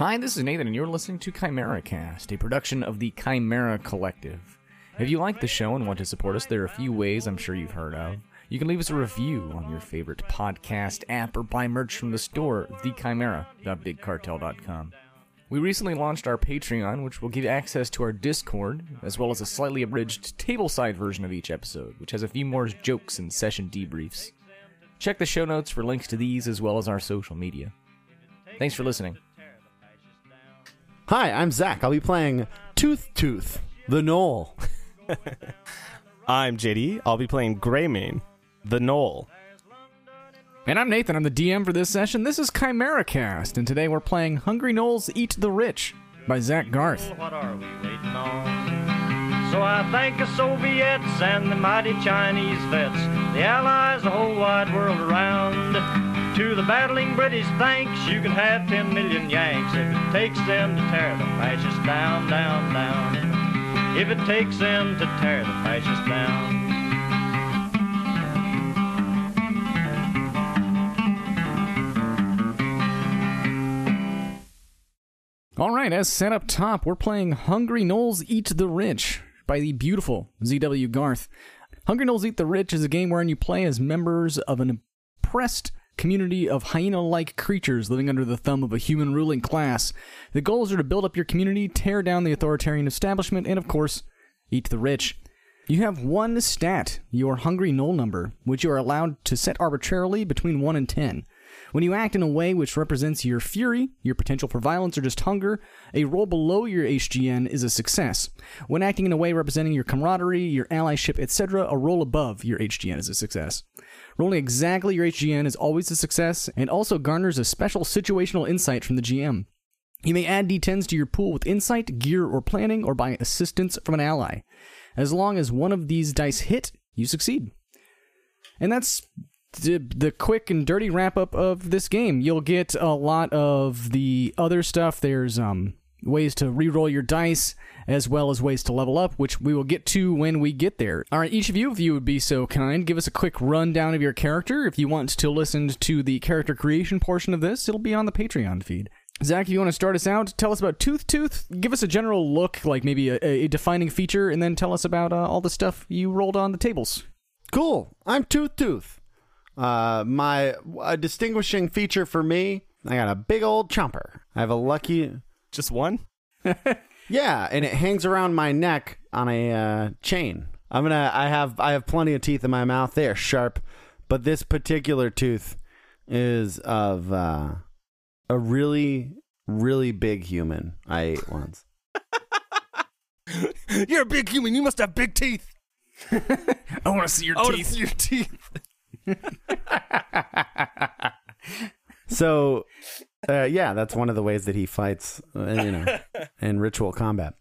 Hi, this is Nathan, and you're listening to Chimera Cast, a production of the Chimera Collective. If you like the show and want to support us, there are a few ways I'm sure you've heard of. You can leave us a review on your favorite podcast app or buy merch from the store, thechimera.bigcartel.com. We recently launched our Patreon, which will give access to our Discord, as well as a slightly abridged tableside version of each episode, which has a few more jokes and session debriefs. Check the show notes for links to these as well as our social media. Thanks for listening. Hi, I'm Zach. I'll be playing Tooth Tooth, the Gnoll. I'm JD. I'll be playing Greymane, the Gnoll. And I'm Nathan. I'm the DM for this session. This is Chimera Cast, and today we're playing Hungry Gnolls Eat the Rich by Zach Garth. What are we waiting on? So I thank the Soviets and the mighty Chinese vets, the Allies, the whole wide world around. To the battling British, thanks, you can have 10 million Yanks if it takes them to tear the fascists down, down, down. If it takes them to tear the fascists down. All right, as set up top, we're playing Hungry Gnolls Eat the Rich by the beautiful ZW Garth. Hungry Gnolls Eat the Rich is a game wherein you play as members of an oppressed community of hyena like creatures living under the thumb of a human ruling class. The goals are to build up your community, tear down the authoritarian establishment, and of course, eat the rich. You have one stat, your Hungry Gnoll number, which you are allowed to set arbitrarily between 1 and 10. When you act in a way which represents your fury, your potential for violence, or just hunger, a roll below your HGN is a success. When acting in a way representing your camaraderie, your allyship, etc., a roll above your HGN is a success. Rolling exactly your HGN is always a success and also garners a special situational insight from the GM. You may add d10s to your pool with insight, gear, or planning, or by assistance from an ally. As long as one of these dice hit, you succeed. And that's the, the quick and dirty wrap up of this game. You'll get a lot of the other stuff. There's um, ways to re-roll your dice as well as ways to level up, which we will get to when we get there. All right, each of you, if you would be so kind, give us a quick rundown of your character. If you want to listen to the character creation portion of this, it'll be on the Patreon feed. Zach, if you want to start us out, tell us about Tooth Tooth. Give us a general look, like maybe a, a defining feature, and then tell us about uh, all the stuff you rolled on the tables. Cool. I'm Tooth Tooth. Uh, my distinguishing feature for me, I got a big old chomper. I have a lucky, Just one? yeah, and it hangs around my neck on a uh, chain. I'm gonna. I have. I have plenty of teeth in my mouth. They are sharp, but this particular tooth is of uh, a really, really big human I ate once. You're a big human. You must have big teeth. I want to see your I teeth. see your teeth. So, uh, yeah, that's one of the ways that he fights, uh, you know, in ritual combat.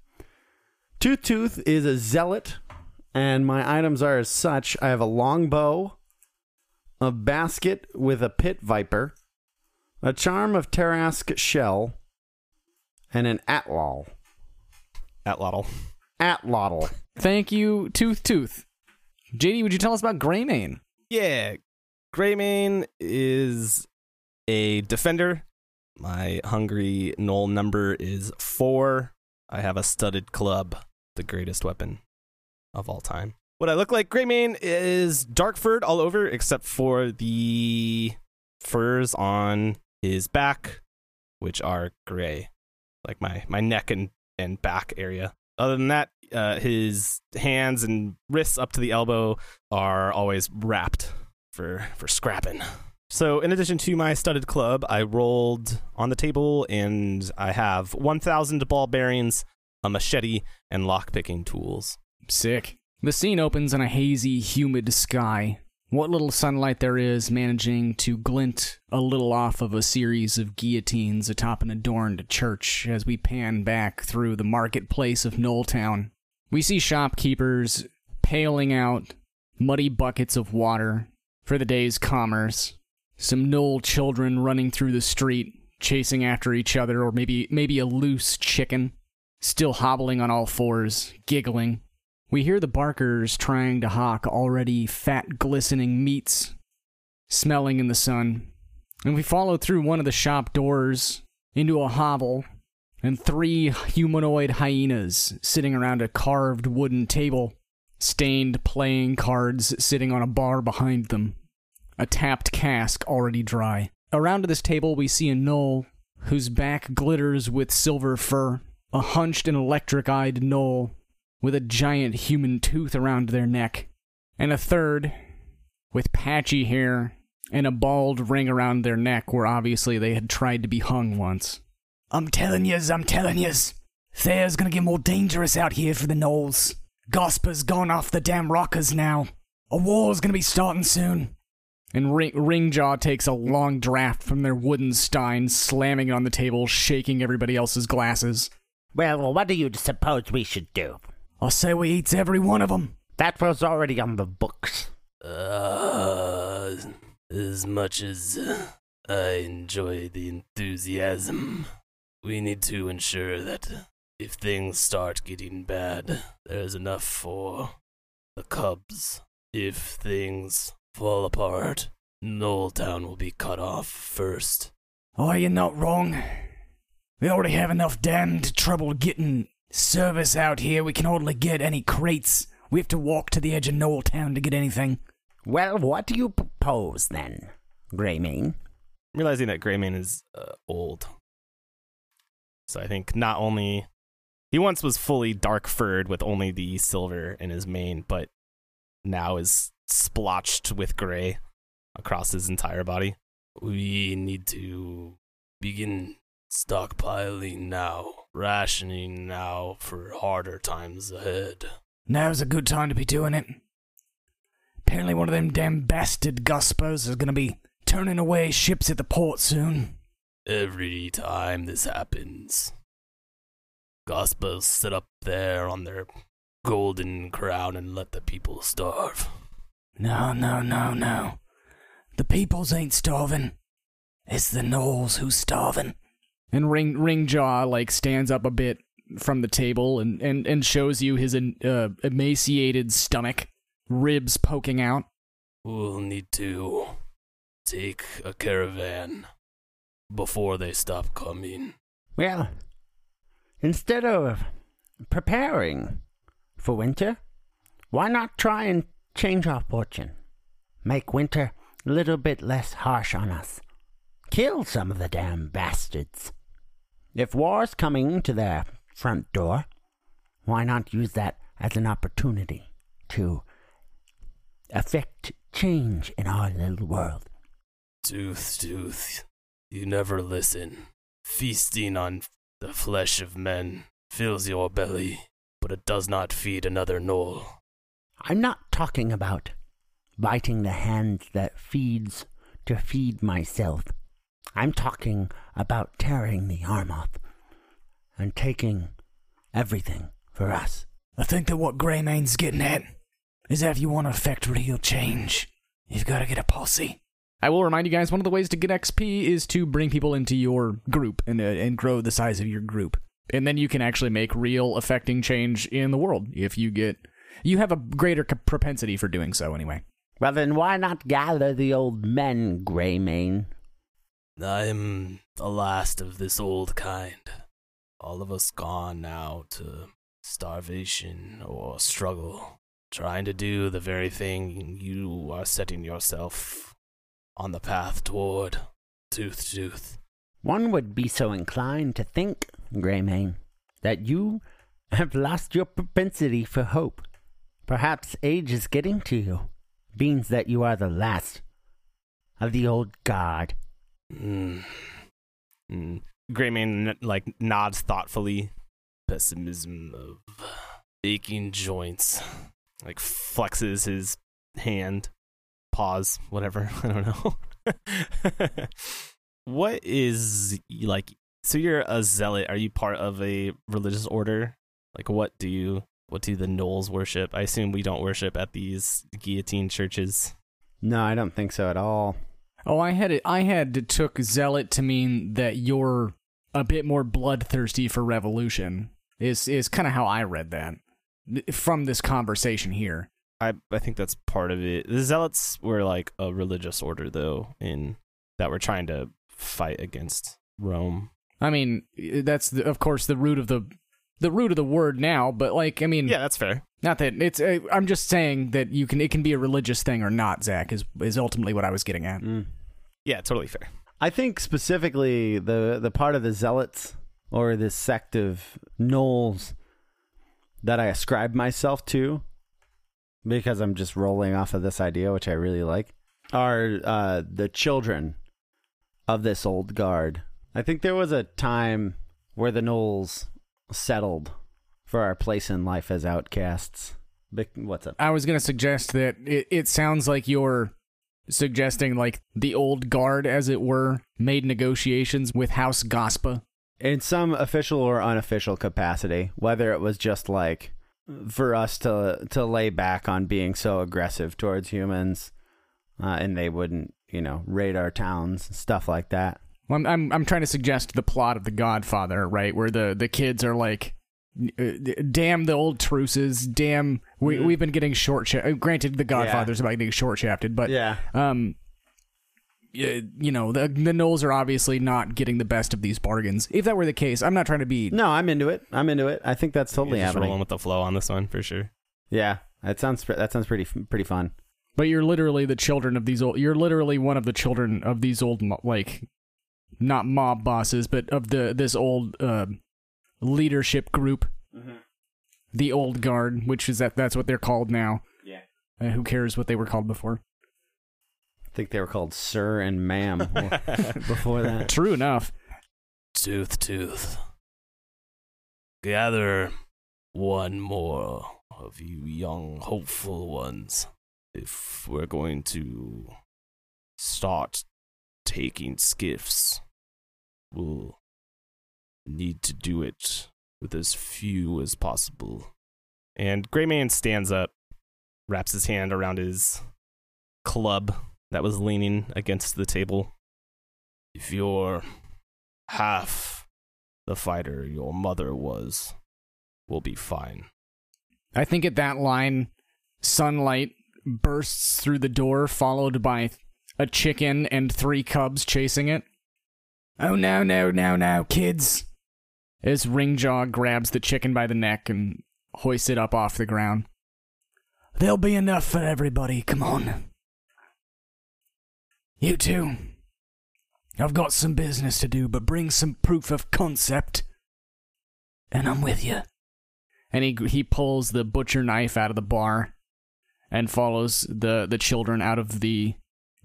Tooth Tooth is a zealot, and my items are as such. I have a long bow, a basket with a pit viper, a charm of Tarrasque shell, and an atlal. Atlatl. Atlatl. Thank you, Tooth Tooth. JD, would you tell us about Greymane? Yeah. Greymane is a defender. My hungry gnoll number is four. I have a studded club, the greatest weapon of all time. What I look like, Greymane is dark furred all over except for the furs on his back, which are gray, like my, my neck and, and back area. Other than that, uh, his hands and wrists up to the elbow are always wrapped for for scrapping. So, in addition to my studded club, I rolled on the table and I have 1,000 ball bearings, a machete, and lockpicking tools. Sick. The scene opens in a hazy, humid sky. What little sunlight there is managing to glint a little off of a series of guillotines atop an adorned church as we pan back through the marketplace of Gnolltown. We see shopkeepers paling out muddy buckets of water for the day's commerce. Some Gnoll children running through the street, chasing after each other, or maybe maybe a loose chicken, still hobbling on all fours, giggling. We hear the barkers trying to hawk already fat, glistening meats, smelling in the sun. And we follow through one of the shop doors into a hovel and three humanoid hyenas sitting around a carved wooden table, stained playing cards sitting on a bar behind them, a tapped cask already dry. Around this table, we see a gnoll whose back glitters with silver fur, a hunched and electric eyed gnoll with a giant human tooth around their neck, and a third with patchy hair and a bald ring around their neck where obviously they had tried to be hung once. I'm telling yous, I'm telling yous. Thayer's gonna get more dangerous out here for the Gnolls. Gosper's gone off the damn rockers now. A war's gonna be starting soon. And Ring- Ringjaw takes a long draft from their wooden stein, slamming it on the table, shaking everybody else's glasses. Well, what do you suppose we should do? I say we eats every one of 'em. That was already on the books. Uh, as much as uh, I enjoy the enthusiasm, we need to ensure that if things start getting bad, there's enough for the Cubs. If things fall apart, Gnolltown will be cut off first. Oh, you're not wrong. We already have enough damned trouble getting service out here. We can hardly get any crates. We have to walk to the edge of Gnoll Town to get anything. Well, what do you propose then, Greymane? realizing that Greymane is uh, old. So I think not only he once was fully dark furred with only the silver in his mane, but now is splotched with gray across his entire body. We need to begin stockpiling now, rationing now for harder times ahead. Now's a good time to be doing it. Apparently, one of them damn bastard Guspers is gonna be turning away ships at the port soon. Every time this happens, Gospels sit up there on their golden crown and let the people starve. No, no, no, no. The peoples ain't starving. It's the Gnolls who's starving. And Ring Ringjaw like stands up a bit from the table and and, and shows you his uh, emaciated stomach, ribs poking out. We'll need to take a caravan before they stop coming. Well, instead of preparing for winter, why not try and change our fortune? Make winter a little bit less harsh on us. Kill some of the damn bastards. If war's coming to their front door, why not use that as an opportunity to affect change in our little world? Tooth, tooth, you never listen. Feasting on the flesh of men fills your belly, but it does not feed another gnoll. I'm not talking about biting the hand that feeds to feed myself. I'm talking about tearing the arm off and taking everything for us. I think that what Greymane's getting at is that if you want to affect real change, you've got to get a posse. I will remind you guys one of the ways to get XP is to bring people into your group and, uh, and grow the size of your group. And then you can actually make real affecting change in the world if you get. You have a greater c- propensity for doing so anyway. Well, then why not gather the old men, Greymane? I'm the last of this old kind. All of us gone now to starvation or struggle, trying to do the very thing you are setting yourself on the path toward. Tooth, tooth. One would be so inclined to think, Greymane, that you have lost your propensity for hope. Perhaps age is getting to you, being that you are the last of the old guard. Mm. Mm. Greymane like nods thoughtfully. Pessimism of aching joints. Like flexes his hand, pause, whatever. I don't know. what is like? So you're a zealot. Are you part of a religious order? Like, what do you? What do the Gnolls worship? I assume we don't worship at these guillotine churches. No, I don't think so at all. Oh, I had it. I had took zealot to mean that you're a bit more bloodthirsty for revolution. Is is kind of how I read that from this conversation here. I I think that's part of it. The zealots were like a religious order though, in that were trying to fight against Rome. I mean, that's the, of course the root of the the root of the word now, but like I mean, Yeah, that's fair. not that it's. Uh, I'm just saying that you can. It can be a religious thing or not. Zach is is ultimately what I was getting at. Yeah, totally fair. I think specifically the the part of the zealots or this sect of gnolls that I ascribe myself to, because I'm just rolling off of this idea, which I really like, are uh, the children of this old guard. I think there was a time where the gnolls settled for our place in life as outcasts. What's up? I was gonna suggest that it, it sounds like you're suggesting like the old guard, as it were, made negotiations with House Gospa. in some official or unofficial capacity, whether it was just like for us to to lay back on being so aggressive towards humans, uh, and they wouldn't, you know, raid our towns, and stuff like that. Well, I'm, I'm I'm trying to suggest the plot of The Godfather, right, where the the kids are like, uh, "Damn the old truces, damn we we've been getting short." Sh- granted, The Godfather's about getting short shafted, but Yeah, um, y- you know the the Gnolls are obviously not getting the best of these bargains. If that were the case, I'm not trying to be. no, I'm into it. I'm into it. I think that's totally You're just happening. rolling with the flow on this one for sure. Yeah, that sounds that sounds pretty pretty fun. But you're literally the children of these old. You're literally one of the children of these old, like, not mob bosses, but of the this old uh, leadership group, the old guard, which is that that's what they're called now. Yeah. Uh, who cares what they were called before? I think they were called Sir and Ma'am before that. True enough. Tooth, tooth. Gather one more of you young, hopeful ones. If we're going to start taking skiffs, we'll need to do it with as few as possible. And Greymane stands up, wraps his hand around his club that was leaning against the table. If you're half the fighter your mother was, we'll be fine. I think at that line, sunlight bursts through the door, followed by a chicken and three cubs chasing it. Oh no, no, no, no, kids! As Ringjaw grabs the chicken by the neck and hoists it up off the ground. There'll be enough for everybody, come on. You two. I've got some business to do, but bring some proof of concept. And I'm with you and he he pulls the butcher knife out of the bar and follows the the children out of the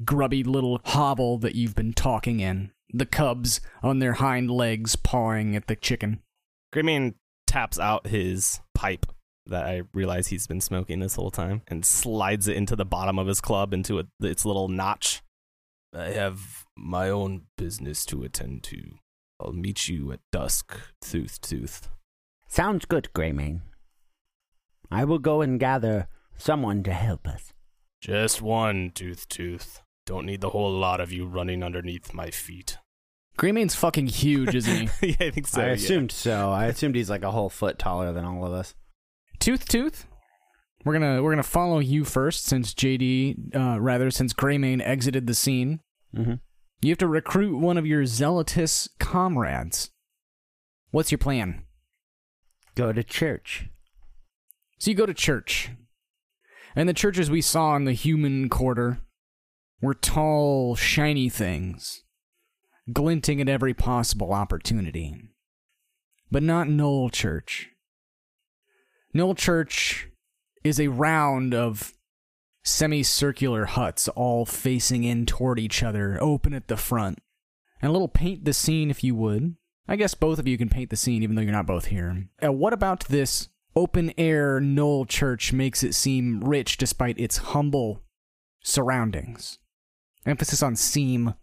grubby little hovel that you've been talking in. The cubs on their hind legs pawing at the chicken. Greymane taps out his pipe that I realize he's been smoking this whole time and slides it into the bottom of his club into a, its little notch. I have my own business to attend to. I'll meet you at dusk, tooth tooth. Sounds good, Greymane. I will go and gather someone to help us. Just one, tooth tooth. Don't need the whole lot of you running underneath my feet. Greymane's fucking huge, isn't he? yeah, I think so. I yeah. assumed so. I assumed he's like a whole foot taller than all of us. Tooth Tooth. We're gonna we're gonna follow you first, since JD, uh, rather since Greymane exited the scene. Mm-hmm. You have to recruit one of your zealotous comrades. What's your plan? Go to church. So you go to church. And the churches we saw in the human quarter were tall, shiny things, glinting at every possible opportunity. But not Gnoll Church. Gnoll Church is a round of semicircular huts all facing in toward each other, open at the front. And a little paint the scene if you would. I guess both of you can paint the scene even though you're not both here. Uh, what about this open air Gnoll Church makes it seem rich despite its humble surroundings? Emphasis on seem.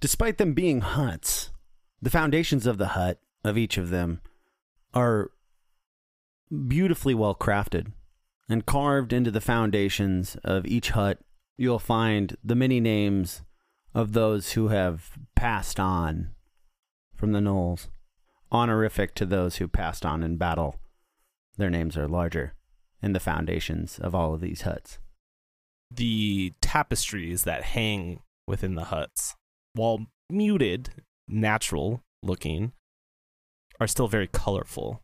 Despite them being huts, the foundations of the hut, of each of them, are beautifully well crafted. And carved into the foundations of each hut, you'll find the many names of those who have passed on from the Gnolls. Honorific to those who passed on in battle. Their names are larger in the foundations of all of these huts. the tapestries that hang within the huts, while muted, natural looking, are still very colorful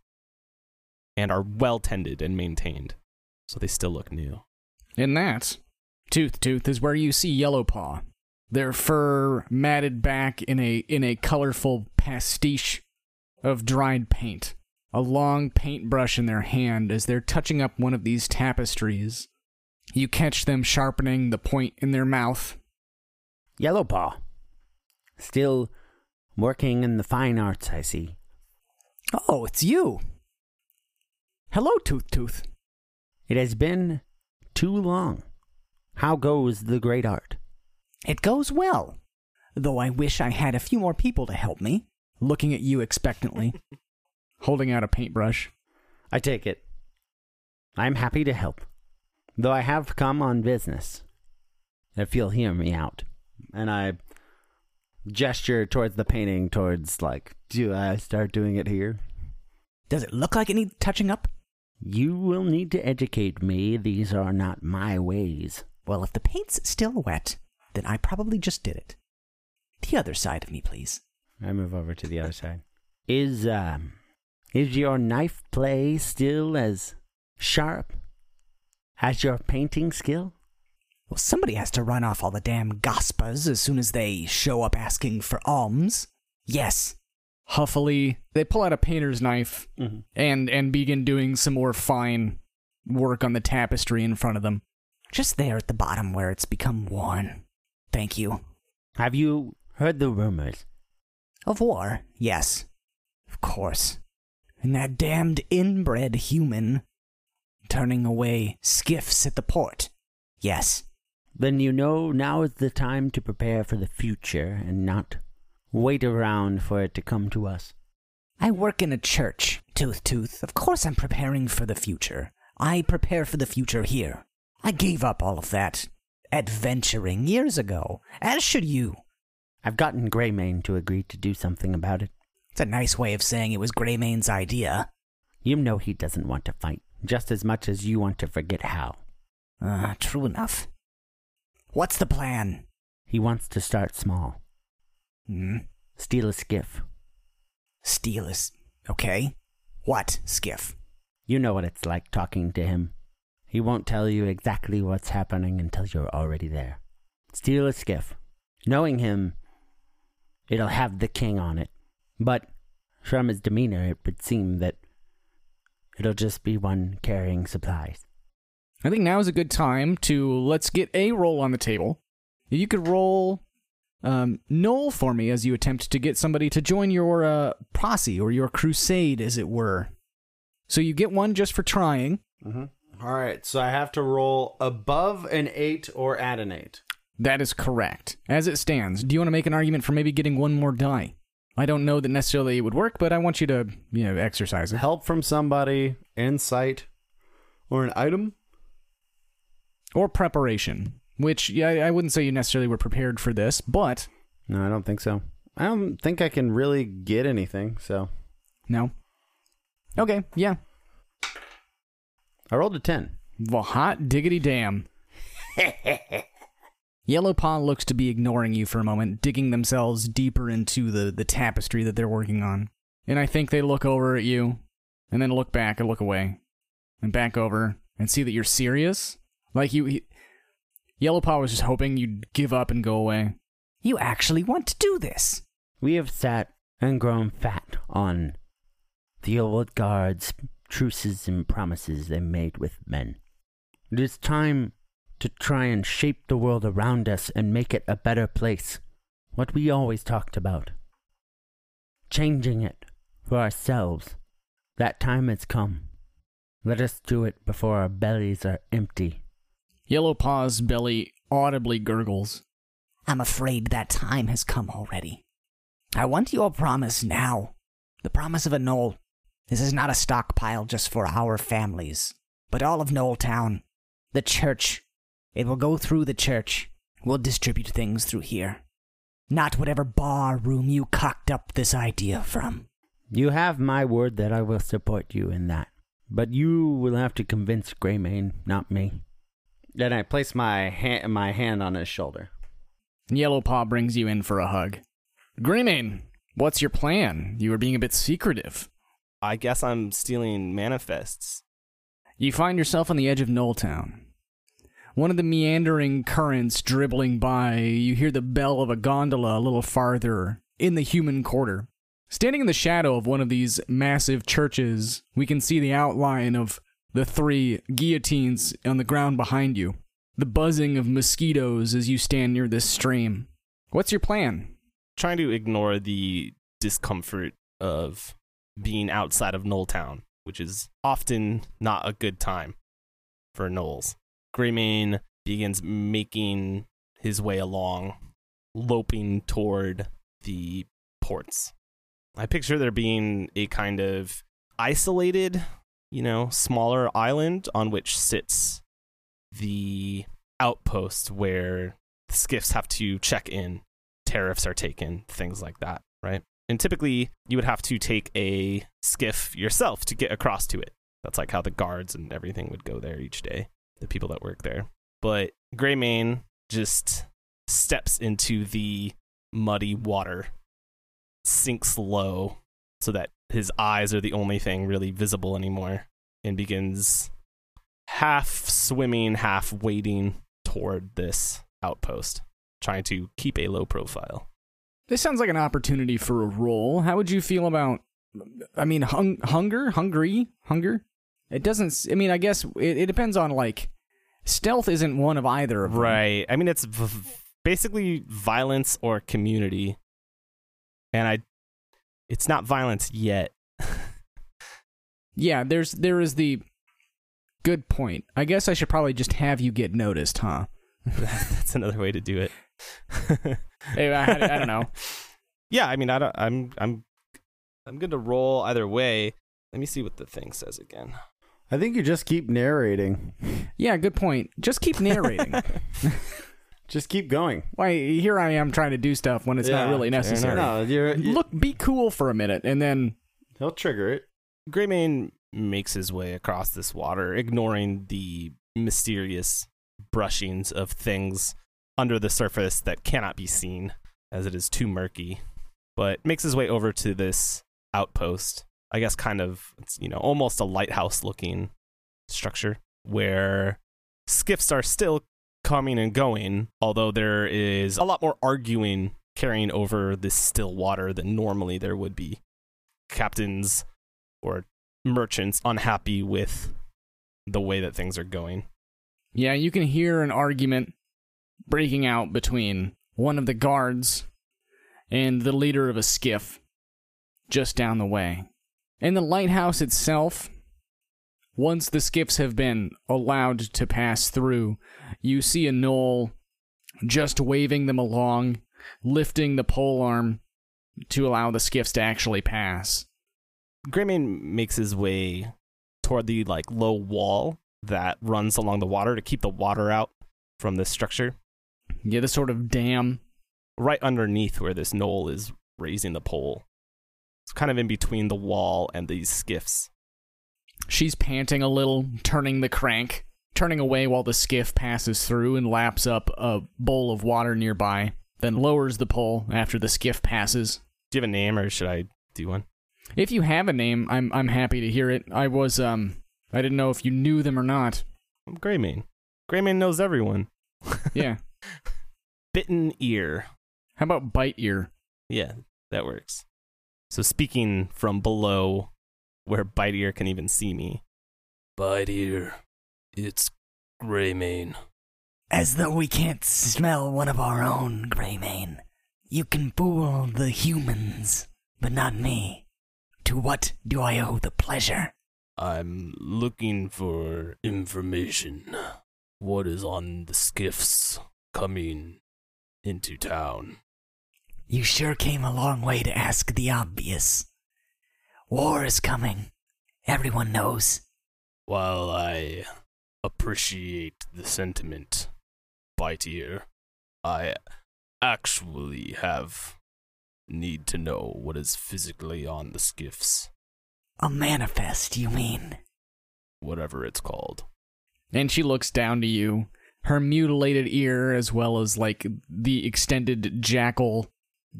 and are well tended and maintained. So they still look new. In that, Tooth Tooth is where you see Yellow Paw. Their fur matted back in a in a colorful pastiche of dried paint. A long paintbrush in their hand as they're touching up one of these tapestries. You catch them sharpening the point in their mouth. Yellow Paw. Still working in the fine arts, I see. Oh, it's you. Hello, Tooth Tooth. It has been too long. How goes the great art? It goes well. Though I wish I had a few more people to help me. Looking at you expectantly, holding out a paintbrush. I take it. I am happy to help, though I have come on business. If you'll hear me out. And I gesture towards the painting, towards like, do I start doing it here? Does it look like it needs touching up? You will need to educate me. These are not my ways. Well, if the paint's still wet, then I probably just did it. The other side of me, please. I move over to the other side. Is um is your knife play still as sharp as your painting skill? Well, somebody has to run off all the damn gospas as soon as they show up asking for alms. Yes. Huffily, they pull out a painter's knife Mm-hmm. and and begin doing some more fine work on the tapestry in front of them. Just there at the bottom where it's become worn. Thank you. Have you heard the rumors? Of war, yes. Of course. And that damned inbred human turning away skiffs at the port. Yes. Then you know now is the time to prepare for the future and not wait around for it to come to us. I work in a church, Tooth Tooth. Of course I'm preparing for the future. I prepare for the future here. I gave up all of that adventuring years ago, as should you. I've gotten Greymane to agree to do something about it. It's a nice way of saying it was Greymane's idea. You know he doesn't want to fight, just as much as you want to forget how. Ah, true enough. What's the plan? He wants to start small. Hmm? Steal a skiff. Steal is. Okay. What, Skiff? You know what it's like talking to him. He won't tell you exactly what's happening until you're already there. Steal a skiff. Knowing him, it'll have the king on it. But from his demeanor, it would seem that it'll just be one carrying supplies. I think now is a good time to let's get a roll on the table. If you could roll um, Noel for me as you attempt to get somebody to join your uh, posse or your crusade, as it were. So you get one just for trying. Mm-hmm. All right, so I have to roll above an eight or at an eight. That is correct. As it stands, do you want to make an argument for maybe getting one more die? I don't know that necessarily it would work, but I want you to, you know, exercise it. Help from somebody, insight, or an item. Or preparation, which, yeah, I wouldn't say you necessarily were prepared for this, but No, I don't think so. I don't think I can really get anything. So no. Okay, yeah. I rolled a ten. Well, hot diggity damn. Yellow Paw looks to be ignoring you for a moment, digging themselves deeper into the, the tapestry that they're working on. And I think they look over at you, and then look back and look away, and back over, and see that you're serious. Like you. He, Yellow Paw was just hoping you'd give up and go away. You actually want to do this? We have sat and grown fat on the old guard's truces and promises they made with men. It is time to try and shape the world around us and make it a better place. What we always talked about. Changing it for ourselves. That time has come. Let us do it before our bellies are empty. Yellow Paw's belly audibly gurgles. I'm afraid that time has come already. I want your promise now. The promise of a gnoll. This is not a stockpile just for our families, but all of Gnoll Town. The church. It will go through the church. We'll distribute things through here. Not whatever bar room you cocked up this idea from. You have my word that I will support you in that. But you will have to convince Greymane, not me. Then I place my hand my hand on his shoulder. Yellow Paw brings you in for a hug. Greymane, What's your plan? You were being a bit secretive. I guess I'm stealing manifests. You find yourself on the edge of Gnolltown. One of the meandering currents dribbling by, you hear the bell of a gondola a little farther in the human quarter. Standing in the shadow of one of these massive churches, we can see the outline of the three guillotines on the ground behind you. The buzzing of mosquitoes as you stand near this stream. What's your plan? Trying to ignore the discomfort of being outside of Gnolltown, which is often not a good time for Gnolls. Greymane begins making his way along, loping toward the ports. I picture there being a kind of isolated, you know, smaller island on which sits the outpost where the skiffs have to check in, tariffs are taken, things like that, right? And typically you would have to take a skiff yourself to get across to it. That's like how the guards and everything would go there each day, the people that work there. But Greymane just steps into the muddy water, sinks low so that his eyes are the only thing really visible anymore, and begins half swimming, half wading toward this outpost, trying to keep a low profile. This sounds like an opportunity for a roll. How would you feel about? I mean, hung, hunger, hungry, hunger. It doesn't. I mean, I guess it, it depends on like stealth isn't one of either of them. Right. I mean, it's v- basically violence or community, and I, it's not violence yet. Yeah, there's there is the good point. I guess I should probably just have you get noticed, huh? That's another way to do it. Hey, I, I don't know. yeah, I mean, I don't. I'm. I'm. I'm good to roll either way. Let me see what the thing says again. I think you just keep narrating. Yeah, good point. Just keep narrating. Just keep going. Why here I am trying to do stuff when it's not really necessary. No, you're, you Look, be cool for a minute, and then he'll trigger it. Greymane makes his way across this water, ignoring the mysterious brushings of things under the surface that cannot be seen, as it is too murky. But makes his way over to this outpost. I guess kind of, it's, you know, almost a lighthouse looking structure where skiffs are still coming and going, although there is a lot more arguing carrying over this still water than normally there would be. Captains or merchants unhappy with the way that things are going. yeah, you can hear an argument breaking out between one of the guards and the leader of a skiff just down the way. And the lighthouse itself, once the skiffs have been allowed to pass through, you see a gnoll just waving them along, lifting the pole arm to allow the skiffs to actually pass. Greymane makes his way toward the like low wall that runs along the water to keep the water out from this structure. Yeah, the sort of dam. Right underneath where this knoll is raising the pole. It's kind of in between the wall and these skiffs. She's panting a little, turning the crank, turning away while the skiff passes through and laps up a bowl of water nearby, then lowers the pole after the skiff passes. Do you have a name or should I do one? If you have a name, I'm I'm happy to hear it. I was um I didn't know if you knew them or not. I'm Greymane. Greymane knows everyone. Yeah. Bitten ear. How about bite ear? Yeah, that works. So speaking from below where Bite Ear can even see me. Bite Ear, it's Greymane. As though we can't smell one of our own, Greymane. You can fool the humans, but not me. To what do I owe the pleasure? I'm looking for information. What is on the skiffs coming into town? You sure came a long way to ask the obvious. War is coming. Everyone knows. While I appreciate the sentiment, Bite Ear, I actually have need to know what is physically on the skiffs, A manifest, you mean? whatever it's called. And she looks down to you, her mutilated ear as well as like the extended jackal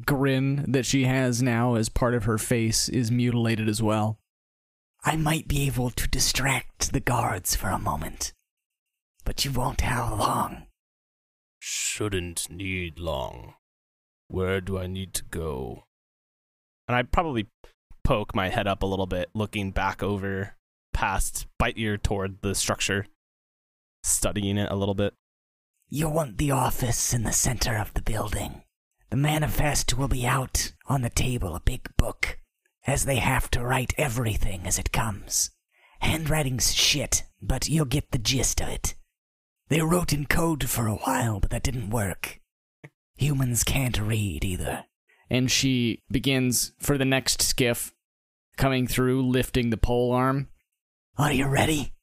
grin that she has now as part of her face is mutilated as well. I might be able to distract the guards for a moment, but you won't how long. Shouldn't need long. Where do I need to go? And I'd probably poke my head up a little bit, looking back over past Bite Ear toward the structure, studying it a little bit. You want the office in the center of the building. The manifest will be out on the table, a big book, as they have to write everything as it comes. Handwriting's shit, but you'll get the gist of it. They wrote in code for a while, but that didn't work. Humans can't read either. And she begins for the next skiff, coming through, lifting the pole arm. Are you ready?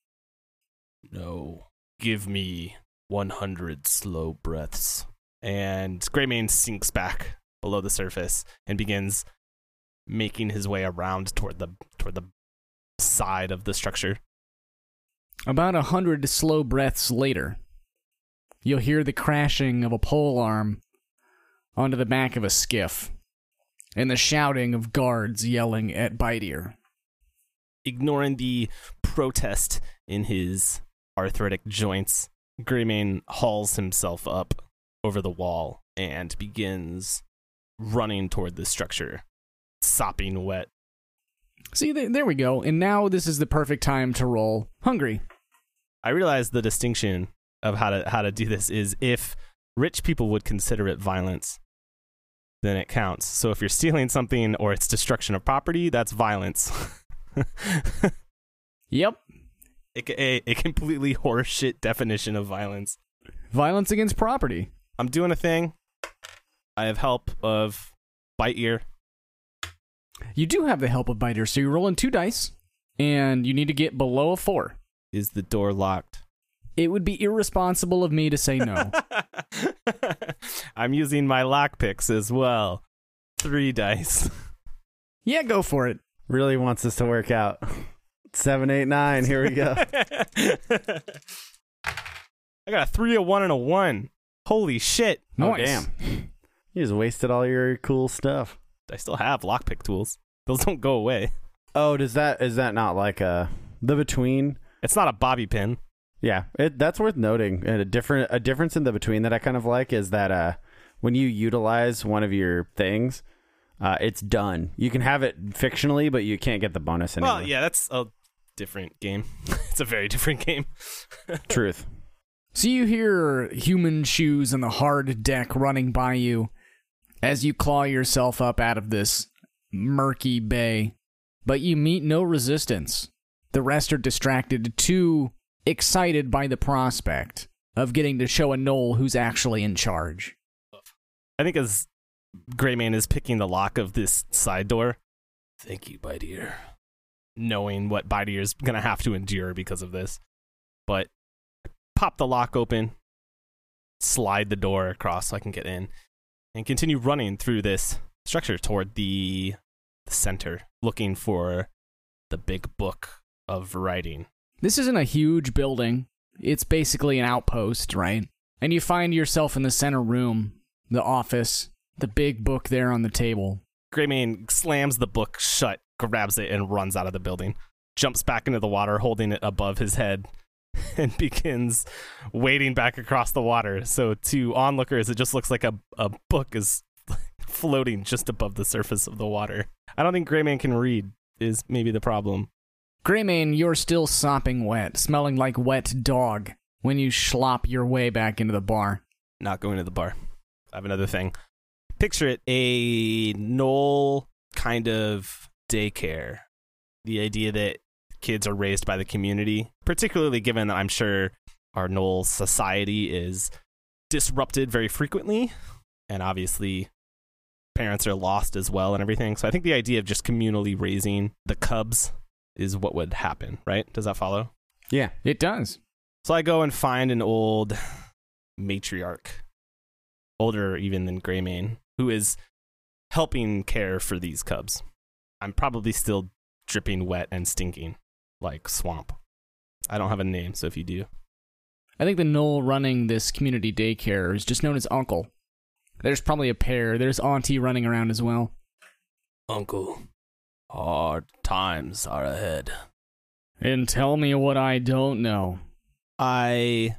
No. Give me 100 slow breaths. And Greymane sinks back below the surface and begins making his way around toward the toward the side of the structure. About a hundred slow breaths later, you'll hear the crashing of a pole arm onto the back of a skiff and the shouting of guards yelling at Bite Ear. Ignoring the protest in his arthritic joints, Greymane hauls himself up over the wall and begins running toward the structure, sopping wet. See, there, there we go. And now this is the perfect time to roll hungry. I realize the distinction of how to how to do this is if rich people would consider it violence, then it counts. So if you're stealing something or it's destruction of property, that's violence. Yep. a, a completely horseshit definition of violence. Violence against property. I'm doing a thing. I have help of bite ear. You do have the help of Bite Ear, so you're rolling two dice, and you need to get below a four. Is the door locked? It would be irresponsible of me to say no. I'm using my lock picks as well. Three dice. yeah, go for it. Really wants this to work out. Seven, eight, nine. Here we go. I got a three, a one, and a one. Holy shit. Oh, damn. You just wasted all your cool stuff. I still have lockpick tools. Those don't go away. Oh, does that is that not like a the between? It's not a bobby pin. Yeah, it, that's worth noting. And a different a difference in the between that I kind of like is that uh, when you utilize one of your things, uh, it's done. You can have it fictionally, but you can't get the bonus anymore. Well, yeah, that's a different game. it's a very different game. Truth. So you hear human shoes on the hard deck running by you as you claw yourself up out of this murky bay, but you meet no resistance. The rest are distracted, too excited by the prospect of getting to show a Gnoll who's actually in charge. I think as Greymane is picking the lock of this side door, thank you, Bite Ear. Knowing what Bite Ear is going to have to endure because of this. But pop the lock open, slide the door across so I can get in, and continue running through this structure toward the, the center, looking for the big book of writing. This isn't a huge building. It's basically an outpost, right? And you find yourself in the center room, the office, the big book there on the table. Greymane slams the book shut, grabs it, and runs out of the building. Jumps back into the water, holding it above his head, and begins wading back across the water. So to onlookers, it just looks like a, a book is floating just above the surface of the water. I don't think Greymane can read, is maybe the problem. Greymane, you're still sopping wet, smelling like wet dog when you slop your way back into the bar. Not going to the bar. I have another thing. Picture it a gnoll kind of daycare. The idea that kids are raised by the community, particularly given that I'm sure our gnoll society is disrupted very frequently, and obviously parents are lost as well and everything. So I think the idea of just communally raising the cubs is what would happen, right? Does that follow? Yeah. It does. So I go and find an old matriarch, older even than Greymane, who is helping care for these cubs. I'm probably still dripping wet and stinking like swamp. I don't have a name, so if you do. I think the Gnoll running this community daycare is just known as Uncle. There's probably a pair. There's Auntie running around as well. Uncle, hard times are ahead. And tell me what I don't know. I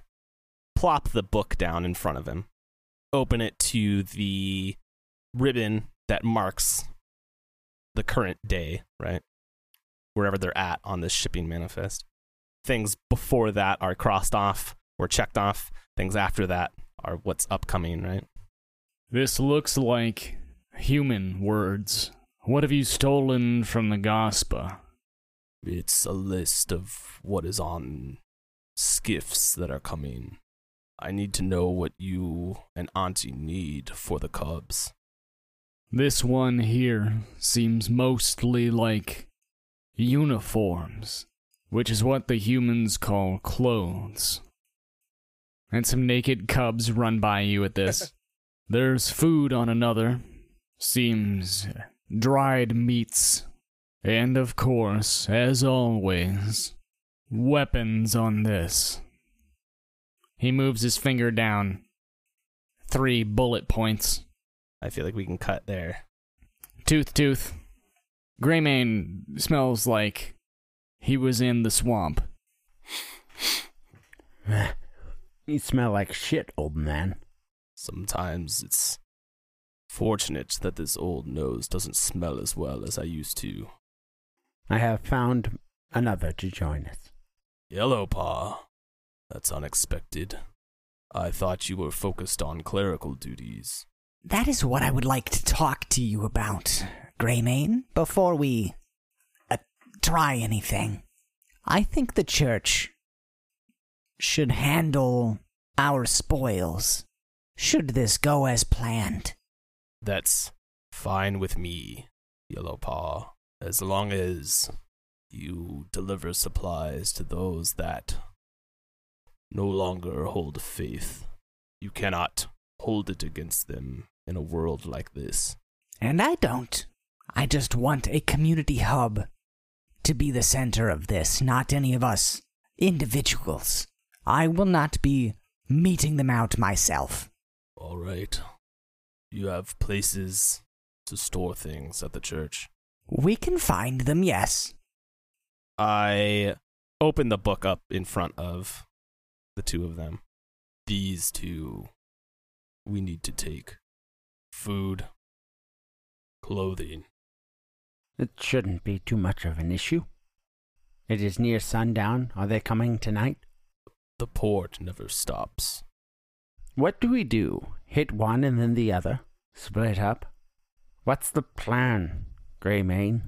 plop the book down in front of him, open it to the ribbon that marks the current day, right? Wherever they're at on this shipping manifest. Things before that are crossed off or checked off. Things after that are what's upcoming, right? This looks like human words. What have you stolen from the gospel? It's a list of what is on skiffs that are coming. I need to know what you and Auntie need for the cubs. This one here seems mostly like uniforms, which is what the humans call clothes. And some naked cubs run by you at this. There's food on another. Seems dried meats. And of course, as always, weapons on this. He moves his finger down. Three bullet points. I feel like we can cut there. Tooth Tooth. Greymane smells like he was in the swamp. You smell like shit, old man. Sometimes it's fortunate that this old nose doesn't smell as well as I used to. I have found another to join us. Yellow Paw. That's unexpected. I thought you were focused on clerical duties. That is what I would like to talk to you about, Greymane, before we uh, try anything. I think the church should handle our spoils, should this go as planned. That's fine with me, Yellow Paw, as long as you deliver supplies to those that no longer hold faith. You cannot hold it against them in a world like this. And I don't. I just want a community hub to be the center of this, not any of us individuals. I will not be meeting them out myself. All right. You have places to store things at the church. We can find them, yes. I open the book up in front of the two of them. These two we need to take food, clothing. It shouldn't be too much of an issue. It is near sundown. Are they coming tonight? The port never stops. What do we do? Hit one and then the other? Split up? What's the plan, Greymane?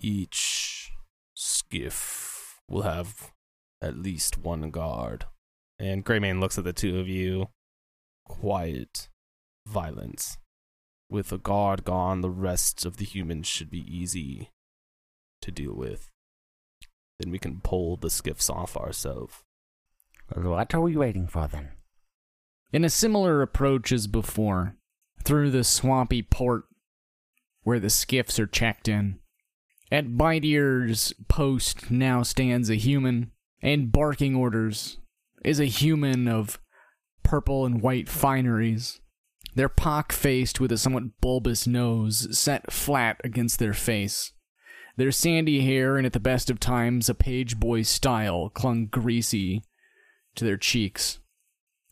Each skiff will have at least one guard. And Greymane looks at the two of you. Quiet violence. With a guard gone, the rest of the humans should be easy to deal with. Then we can pull the skiffs off ourselves. What are we waiting for then? In a similar approach as before, through the swampy port where the skiffs are checked in. At Bite Ear's post now stands a human, and barking orders is a human of purple and white fineries. They're pock faced with a somewhat bulbous nose set flat against their face. Their sandy hair, and at the best of times, a page boy style, clung greasy to their cheeks.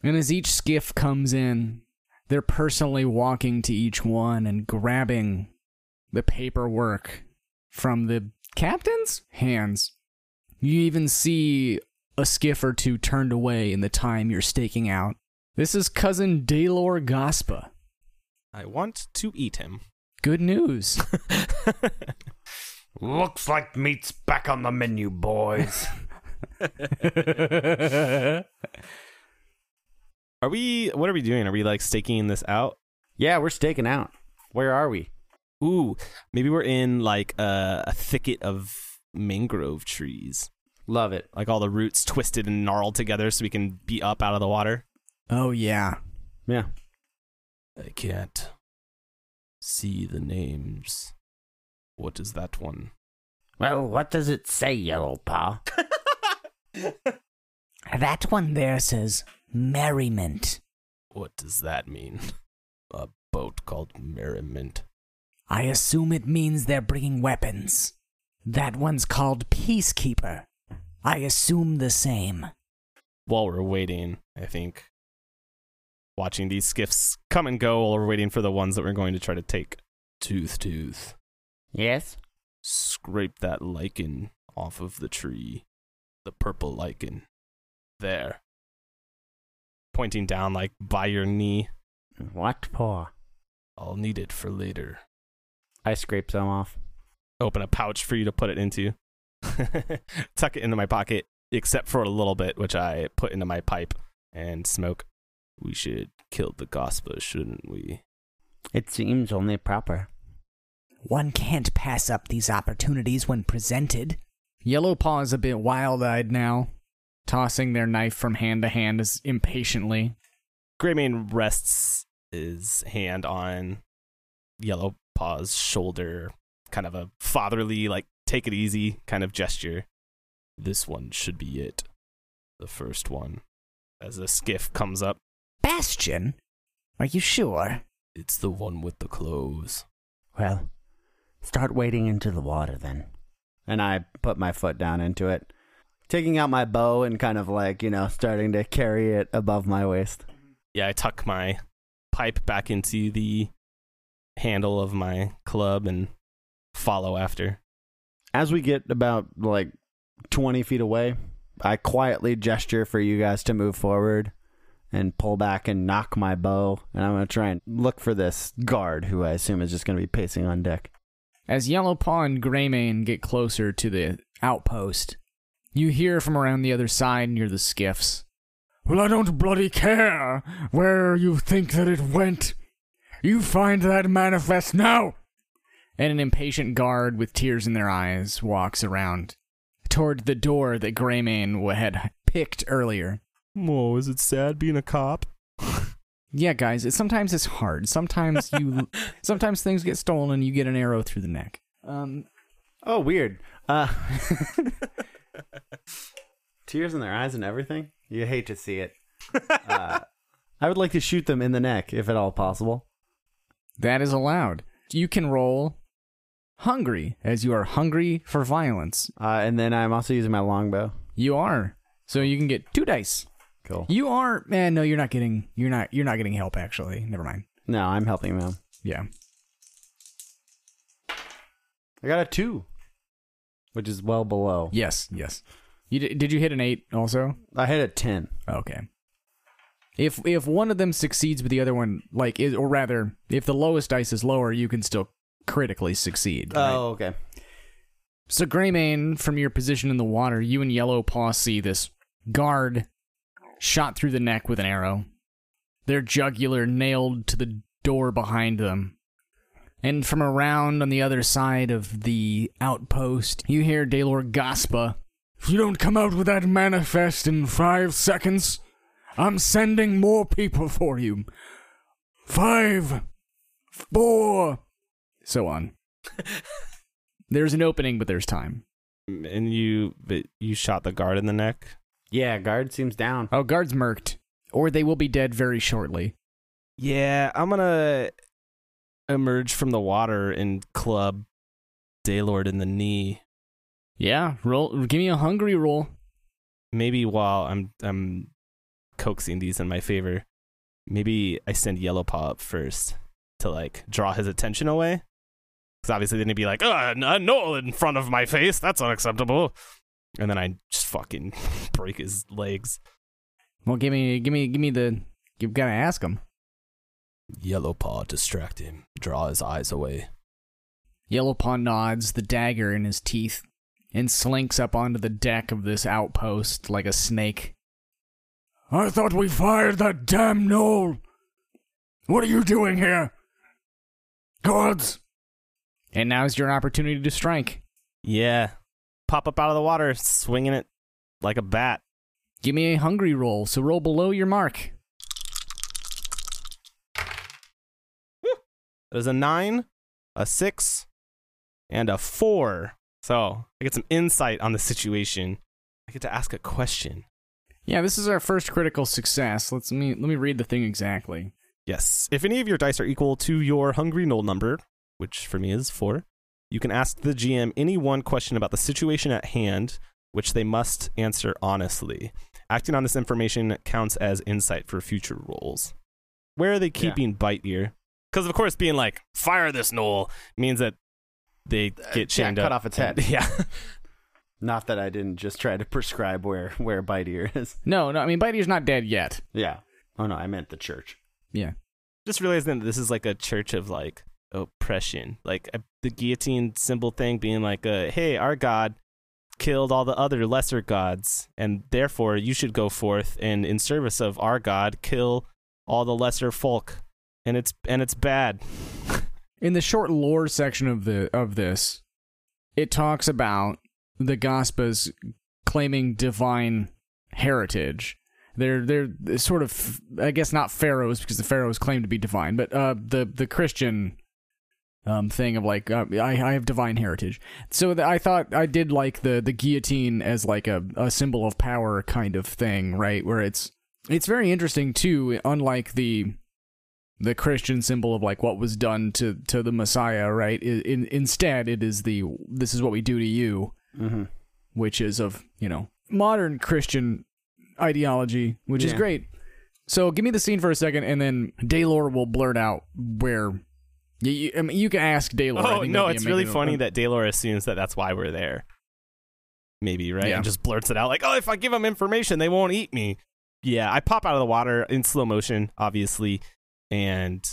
And as each skiff comes in, they're personally walking to each one and grabbing the paperwork from the captain's hands. You even see a skiff or two turned away in the time you're staking out. This is cousin Daylor Gaspa. I want to eat him. Good news. Looks like meat's back on the menu, boys. Are we, what are we doing? Are we like staking this out? Yeah, we're staking out. Where are we? Ooh, maybe we're in like a, a thicket of mangrove trees. Love it. Like all the roots twisted and gnarled together so we can be up out of the water. Oh, yeah. Yeah. I can't see the names. What is that one? well, what does it say, Yellow Paw? That one there says merriment. What does that mean? a boat called Merriment. I assume it means they're bringing weapons. That one's called Peacekeeper. I assume the same. While we're waiting, I think watching these skiffs come and go while we're waiting for the ones that we're going to try to take. Tooth, tooth. Yes? Scrape that lichen off of the tree. The purple lichen. There. Pointing down, like by your knee. What for? I'll need it for later. I scrape some off. Open a pouch for you to put it into. Tuck it into my pocket, except for a little bit, which I put into my pipe and smoke. We should kill the gospel, shouldn't we? It seems only proper. One can't pass up these opportunities when presented. Yellow Paw is a bit wild eyed now, tossing their knife from hand to hand as impatiently. Greymane rests his hand on Yellow Paw's shoulder, kind of a fatherly, like, take it easy kind of gesture. This one should be it. The first one. As a skiff comes up, Bastion? Are you sure? it's the one with the clothes. Well, start wading into the water then. And I put my foot down into it, taking out my bow and kind of like, you know, starting to carry it above my waist. Yeah, I tuck my pipe back into the handle of my club and follow after. As we get about like 20 feet away, I quietly gesture for you guys to move forward and pull back and knock my bow. And I'm going to try and look for this guard who I assume is just going to be pacing on deck. As Yellow Paw and Greymane get closer to the outpost, you hear from around the other side near the skiffs. Well, I don't bloody care where you think that it went. You find that manifest now! And an impatient guard with tears in their eyes walks around toward the door that Greymane had picked earlier. Whoa, is it sad being a cop? Yeah, guys, it, sometimes it's hard. Sometimes you, sometimes things get stolen and you get an arrow through the neck. Um, Oh, weird. Uh, tears in their eyes and everything. You hate to see it. Uh, I would like to shoot them in the neck, if at all possible. that is allowed. You can roll hungry, as you are hungry for violence. Uh, and then I'm also using my longbow. You are, so you can get two dice. Cool. You are, man. No, you're not getting. You're not. You're not getting help. Actually, never mind. No, I'm helping them. Yeah. I got a two, which is well below. Yes. Yes. You did, did you hit an eight also? I hit a ten. Okay. If if one of them succeeds, but the other one like is, or rather, if the lowest dice is lower, you can still critically succeed. right? Oh, okay. So Greymane, from your position in the water, you and Yellow Paw see this guard shot through the neck with an arrow. Their jugular nailed to the door behind them. And from around on the other side of the outpost, you hear Daylor Gaspa. If you don't come out with that manifest in five seconds, I'm sending more people for you. Five, four, so on. there's an opening, but there's time. And you, but you shot the guard in the neck. Yeah, guard seems down. Oh, guards murked. Or they will be dead very shortly. Yeah, I'm gonna emerge from the water and club Daylord in the knee. Yeah, roll. Give me a hungry roll. Maybe while I'm I'm coaxing these in my favor, maybe I send Yellow Paw up first to like draw his attention away. Because obviously then he'd be like, "Ah, a gnoll in front of my face. That's unacceptable." And then I just fucking break his legs. Well, give me, give me, give me the. You've got to ask him. Yellow Paw distract him, draw his eyes away. Yellow Paw nods, the dagger in his teeth, and slinks up onto the deck of this outpost like a snake. I thought we fired that damn gnoll. What are you doing here? Guards! And now's your opportunity to strike. Yeah, pop up out of the water, swinging it like a bat. Give me a hungry roll, so roll below your mark. There's a nine, a six, and a four. So I get some insight on the situation. I get to ask a question. Yeah, this is our first critical success. Let's let me let me read the thing exactly. Yes. If any of your dice are equal to your Hungry Gnoll number, which for me is four, you can ask the GM any one question about the situation at hand, which they must answer honestly. Acting on this information counts as insight for future rolls. Where are they keeping Bite Ear? Because, of course, being like, fire this gnoll means that they get chained Uh, yeah, up. cut off its head. Yeah. Not that I didn't just try to prescribe where where Bite Ear is. No, no. I mean, Bitey's not dead yet. Yeah. Oh no, I meant the church. Yeah. just realizing that this is like a church of like oppression, like uh, the guillotine symbol thing being like, uh, "Hey, our God killed all the other lesser gods, and therefore you should go forth and, in service of our God, kill all the lesser folk." And it's and it's bad. In the short lore section of the of this, it talks about the Gospels claiming divine heritage. They're they're sort of I guess not pharaohs because the pharaohs claim to be divine, but uh, the the Christian um, thing of like uh, I I have divine heritage. So th- I thought I did like the the guillotine as like a a symbol of power kind of thing, right? Where it's it's very interesting too. Unlike the the Christian symbol of like what was done to to the Messiah, right? I in, instead, it is the this is what we do to you, Mm-hmm. which is of you know modern Christian ideology, which is great. So give me the scene for a second, and then Daylor will blurt out where. You, you, I mean, you can ask Daylor. Oh no, it's really funny that Daylor assumes that that's why we're there. Maybe right, Yeah. and just blurts it out like, "Oh, if I give them information, they won't eat me." Yeah, I pop out of the water in slow motion, obviously, and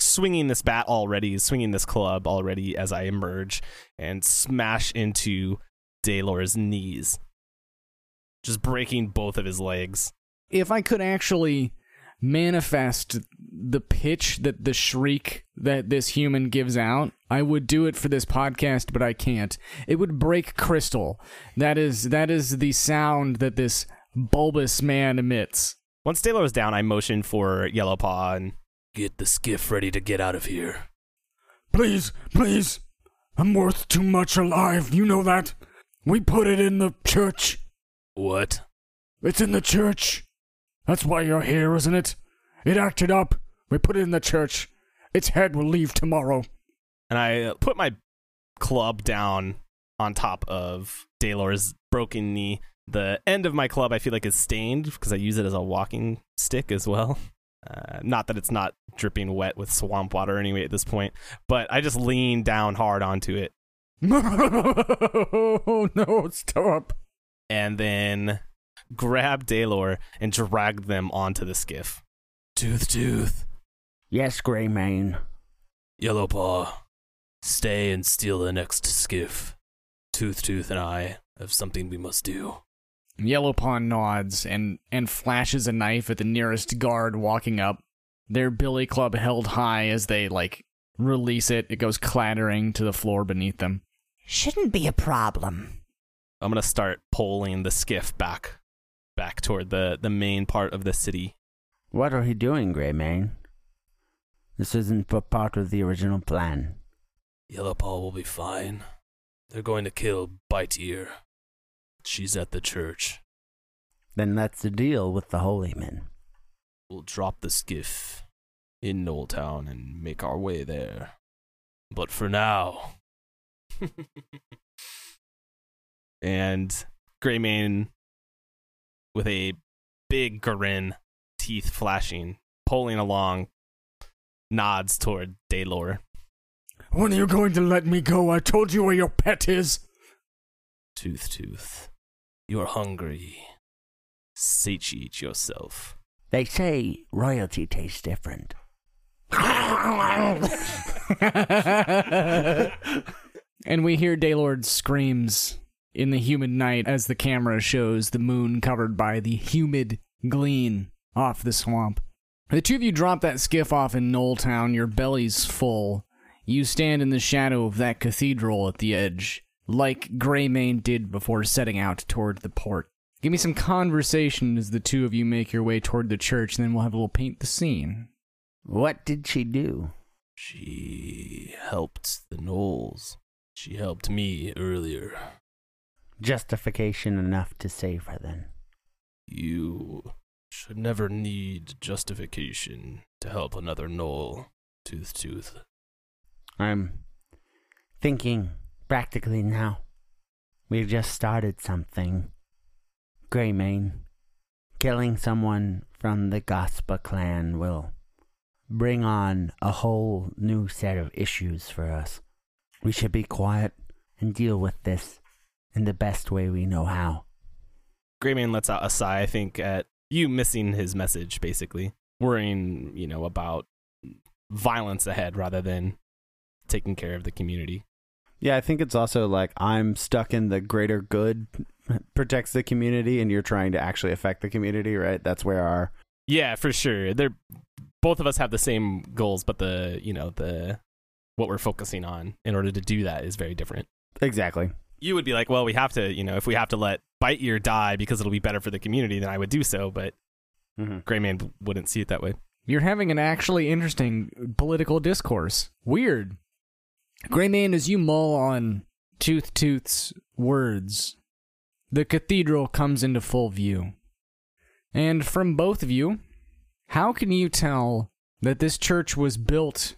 swinging this bat already, swinging this club already as I emerge and smash into Daylor's knees, just breaking both of his legs. if I could actually manifest the pitch that the shriek that this human gives out, I would do it for this podcast, but I can't. It would break crystal. That is that is the sound that this bulbous man emits. Once Daylor was down, I motioned for Yellow Paw and get the skiff ready to get out of here. Please, please. I'm worth too much alive. You know that. We put it in the church. What? It's in the church. That's why you're here, isn't it? It acted up. We put it in the church. Its head will leave tomorrow. and I uh, put my club down on top of Daylor's broken knee. The end of my club, I feel like, is stained because I use it as a walking stick as well. Uh, not that it's not dripping wet with swamp water anyway at this point, but I just lean down hard onto it no, stop. and then grab Daylor and drag them onto the skiff. Tooth, tooth, Yes, Greymane. Yellow Paw, stay and steal the next skiff. Tooth, Tooth, and I have something we must do. Yellow Paw nods and, and flashes a knife at the nearest guard walking up. Their billy club held high as they, like, release it. It goes clattering to the floor beneath them. Shouldn't be a problem. I'm gonna start pulling the skiff back, back toward the the main part of the city. What are you doing, Greymane? This isn't p- part of the original plan. Yellow Paw will be fine. They're going to kill Bite Ear. She's at the church. Then that's the deal with the holy men. We'll drop the skiff in Gnolltown and make our way there. But for now. and Greymane, with a big grin, teeth flashing, pulling along, nods toward Daylor. When are you going to let me go? I told you where your pet is. Tooth Tooth, you're hungry. Satiate yourself. They say royalty tastes different. and we hear Daylord screams in the humid night as the camera shows the moon covered by the humid gleam off the swamp. The two of you drop that skiff off in Gnolltown, your bellies full. You stand in the shadow of that cathedral at the edge, like Greymane did before setting out toward the port. Give me some conversation as the two of you make your way toward the church, and then we'll have a little paint the scene. What did she do? She helped the Gnolls. She helped me earlier. Justification enough to save her then. You should never need justification to help another gnoll, Tooth Tooth. I'm thinking practically now. We've just started something. Greymane. Killing someone from the Gospa clan will bring on a whole new set of issues for us. We should be quiet and deal with this in the best way we know how. Greymane lets out a sigh, I think, at you missing his message, basically. Worrying, you know, about violence ahead rather than taking care of the community. Yeah, I think it's also like I'm stuck in the greater good protects the community and you're trying to actually affect the community, right? That's where our Yeah, for sure. They're both of us have the same goals, but the you know, the what we're focusing on in order to do that is very different. Exactly. You would be like, well, we have to, you know, if we have to let Bite Ear die because it'll be better for the community, then I would do so, but Mm-hmm. Greymane wouldn't see it that way. You're having an actually interesting political discourse. Weird. Greymane, as you mull on Tooth Tooth's words, the cathedral comes into full view. And from both of you, how can you tell that this church was built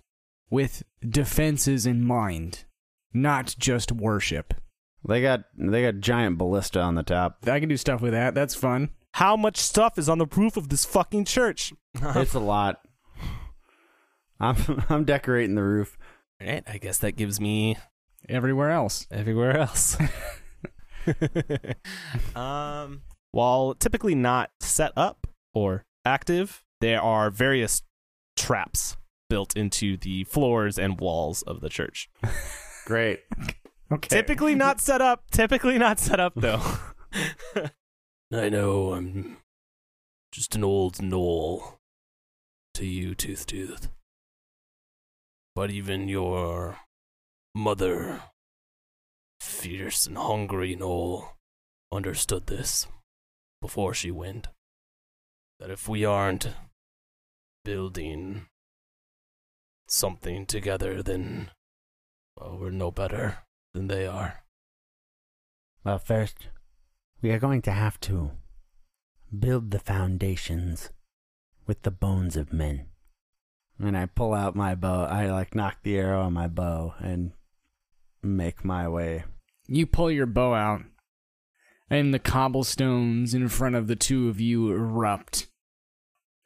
with defenses in mind, not just worship? They got they got giant ballista on the top. I can do stuff with that. That's fun. How much stuff is on the roof of this fucking church? it's a lot. I'm I'm decorating the roof. All right, I guess that gives me Everywhere else. everywhere else. um, while typically not set up or active, there are various traps built into the floors and walls of the church. Great. Okay. Typically not set up. Typically not set up though. I know I'm just an old gnoll to you, Tooth Tooth. But even your mother, fierce and hungry gnoll, understood this before she went. That if we aren't building something together, then well, we're no better than they are. Well, first, we are going to have to build the foundations with the bones of men. And I pull out my bow. I like knock the arrow on my bow and make my way. You pull your bow out, and the cobblestones in front of the two of you erupt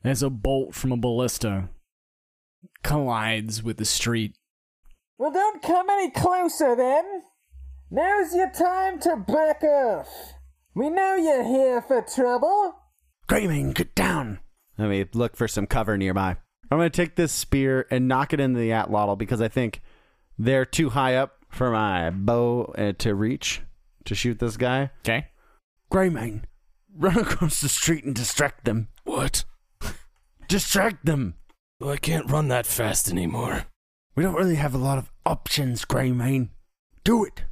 as a bolt from a ballista collides with the street. Well, don't come any closer then. Now's your time to back off. We know you're here for trouble. Greymane, get down! Let me look for some cover nearby. I'm going to take this spear and knock it into the atlatl because I think they're too high up for my bow uh, to reach to shoot this guy. Okay. Greymane, run across the street and distract them. What? Distract them! Well, I can't run that fast anymore. We don't really have a lot of options, Greymane. Do it!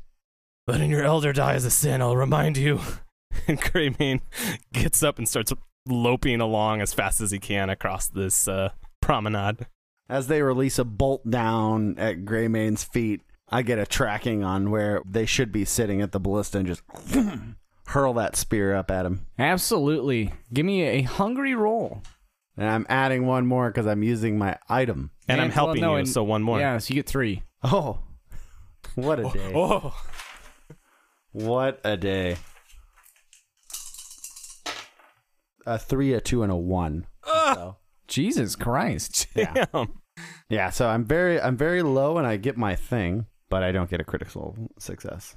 Letting your elder die is a sin, I'll remind you. And Greymane gets up and starts loping along as fast as he can across this uh, promenade. As they release a bolt down at Greymane's feet, I get a tracking on where they should be sitting at the ballista and just hurl that spear up at him. Absolutely. Give me a hungry roll. And I'm adding one more because I'm using my item. And, I'm well, helping no, you, and- so one more. Yeah, so you get three. Oh, what a oh, day. Oh, What a day. A three, a two, and a one. So, Jesus Christ. yeah. damn. yeah, so I'm very I'm very low and I get my thing, but I don't get a critical success.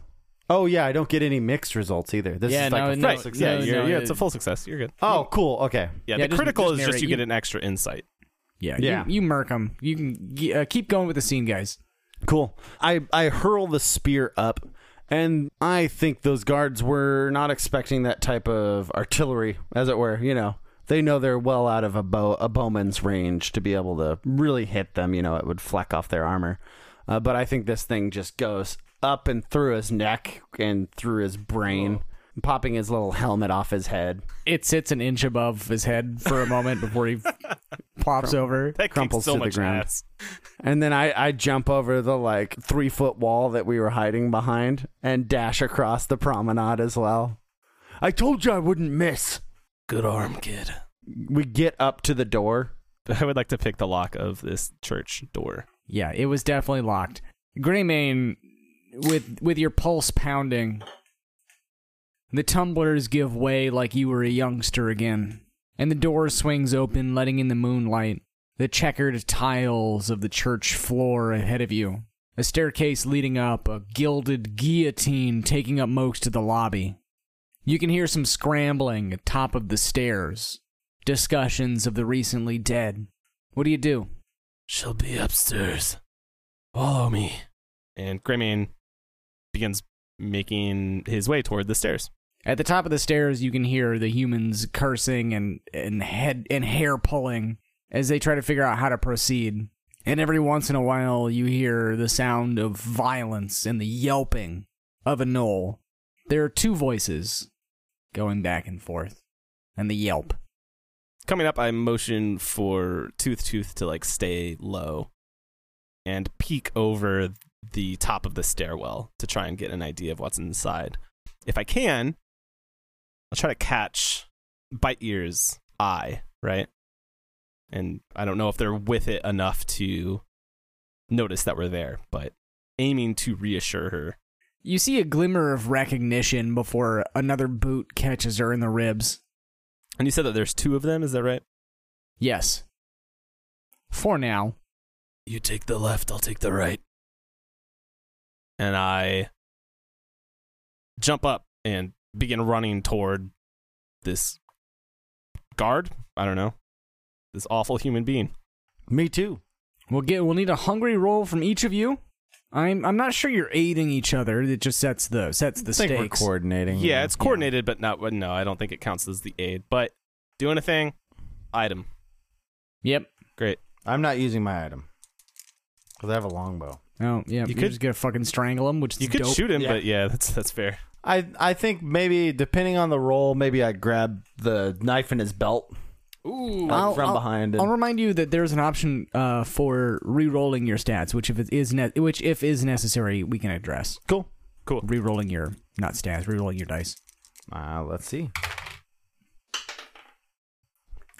Oh yeah, I don't get any mixed results either. This Yeah, is like no, a no, full Right. success. Yeah, no, you're- no, yeah, it's a full success. You're good. Oh, cool. Okay. Yeah, Yeah, the just- critical just is just narrate. you You- get an extra insight. Yeah, Yeah. You, you murk them. You can g- uh, keep going with the scene, guys. Cool. I I hurl the spear up, and I think those guards were not expecting that type of artillery, as it were. You know, they know they're well out of a bow a bowman's range to be able to really hit them. You know, it would fleck off their armor. Uh, but I think this thing just goes up and through his neck and through his brain, popping his little helmet off his head. It sits an inch above his head for a moment before he plops over. That Crumples crumples so to the much ground. ass. And then I, I jump over the like three foot wall that we were hiding behind and dash across the promenade as well. I told you I wouldn't miss. Good arm, kid. we get up to the door. I would like to pick the lock of this church door. Yeah, it was definitely locked. Greymane, with with your pulse pounding, the tumblers give way like you were a youngster again, and the door swings open, letting in the moonlight, the checkered tiles of the church floor ahead of you, a staircase leading up, a gilded guillotine taking up most of the lobby. You can hear some scrambling at top of the stairs, discussions of the recently dead. What do you do? She'll be upstairs. Follow me. And Greymane begins making his way toward the stairs. At the top of the stairs, you can hear the humans cursing and, and head and hair pulling as they try to figure out how to proceed. And every once in a while, you hear the sound of violence and the yelping of a gnoll. There are two voices going back and forth, and the yelp. Coming up, I motion for Tooth Tooth to like stay low and peek over the top of the stairwell to try and get an idea of what's inside. If I can, I'll try to catch Bite Ear's eye, right? And I don't know if they're with it enough to notice that we're there, but aiming to reassure her. You see a glimmer of recognition before another boot catches her in the ribs. And you said that there's two of them, is that right? Yes. For now. You take the left, I'll take the right. And I jump up and begin running toward this guard. I don't know. This awful human being. Me too. We'll get we'll need a hungry roll from each of you. I'm I'm not sure you're aiding each other. It just sets the sets the I think stakes. we're coordinating. Yeah, it's coordinated, but not. No, I don't think it counts as the aid. But doing a thing, item. Yep. Great. I'm not using my item because I have a longbow. Oh yeah. You could- just gonna fucking strangle him, which is You could dope. shoot him, Yeah. but yeah, that's that's fair. I I think maybe depending on the role, maybe I grab the knife in his belt Ooh. like, I'll- from I'll- behind. And, I'll remind you that there's an option uh, for re-rolling your stats, which if it is ne- which if is necessary, we can address. cool. Cool. Re-rolling your not stats, re-rolling your dice. Uh, let's see.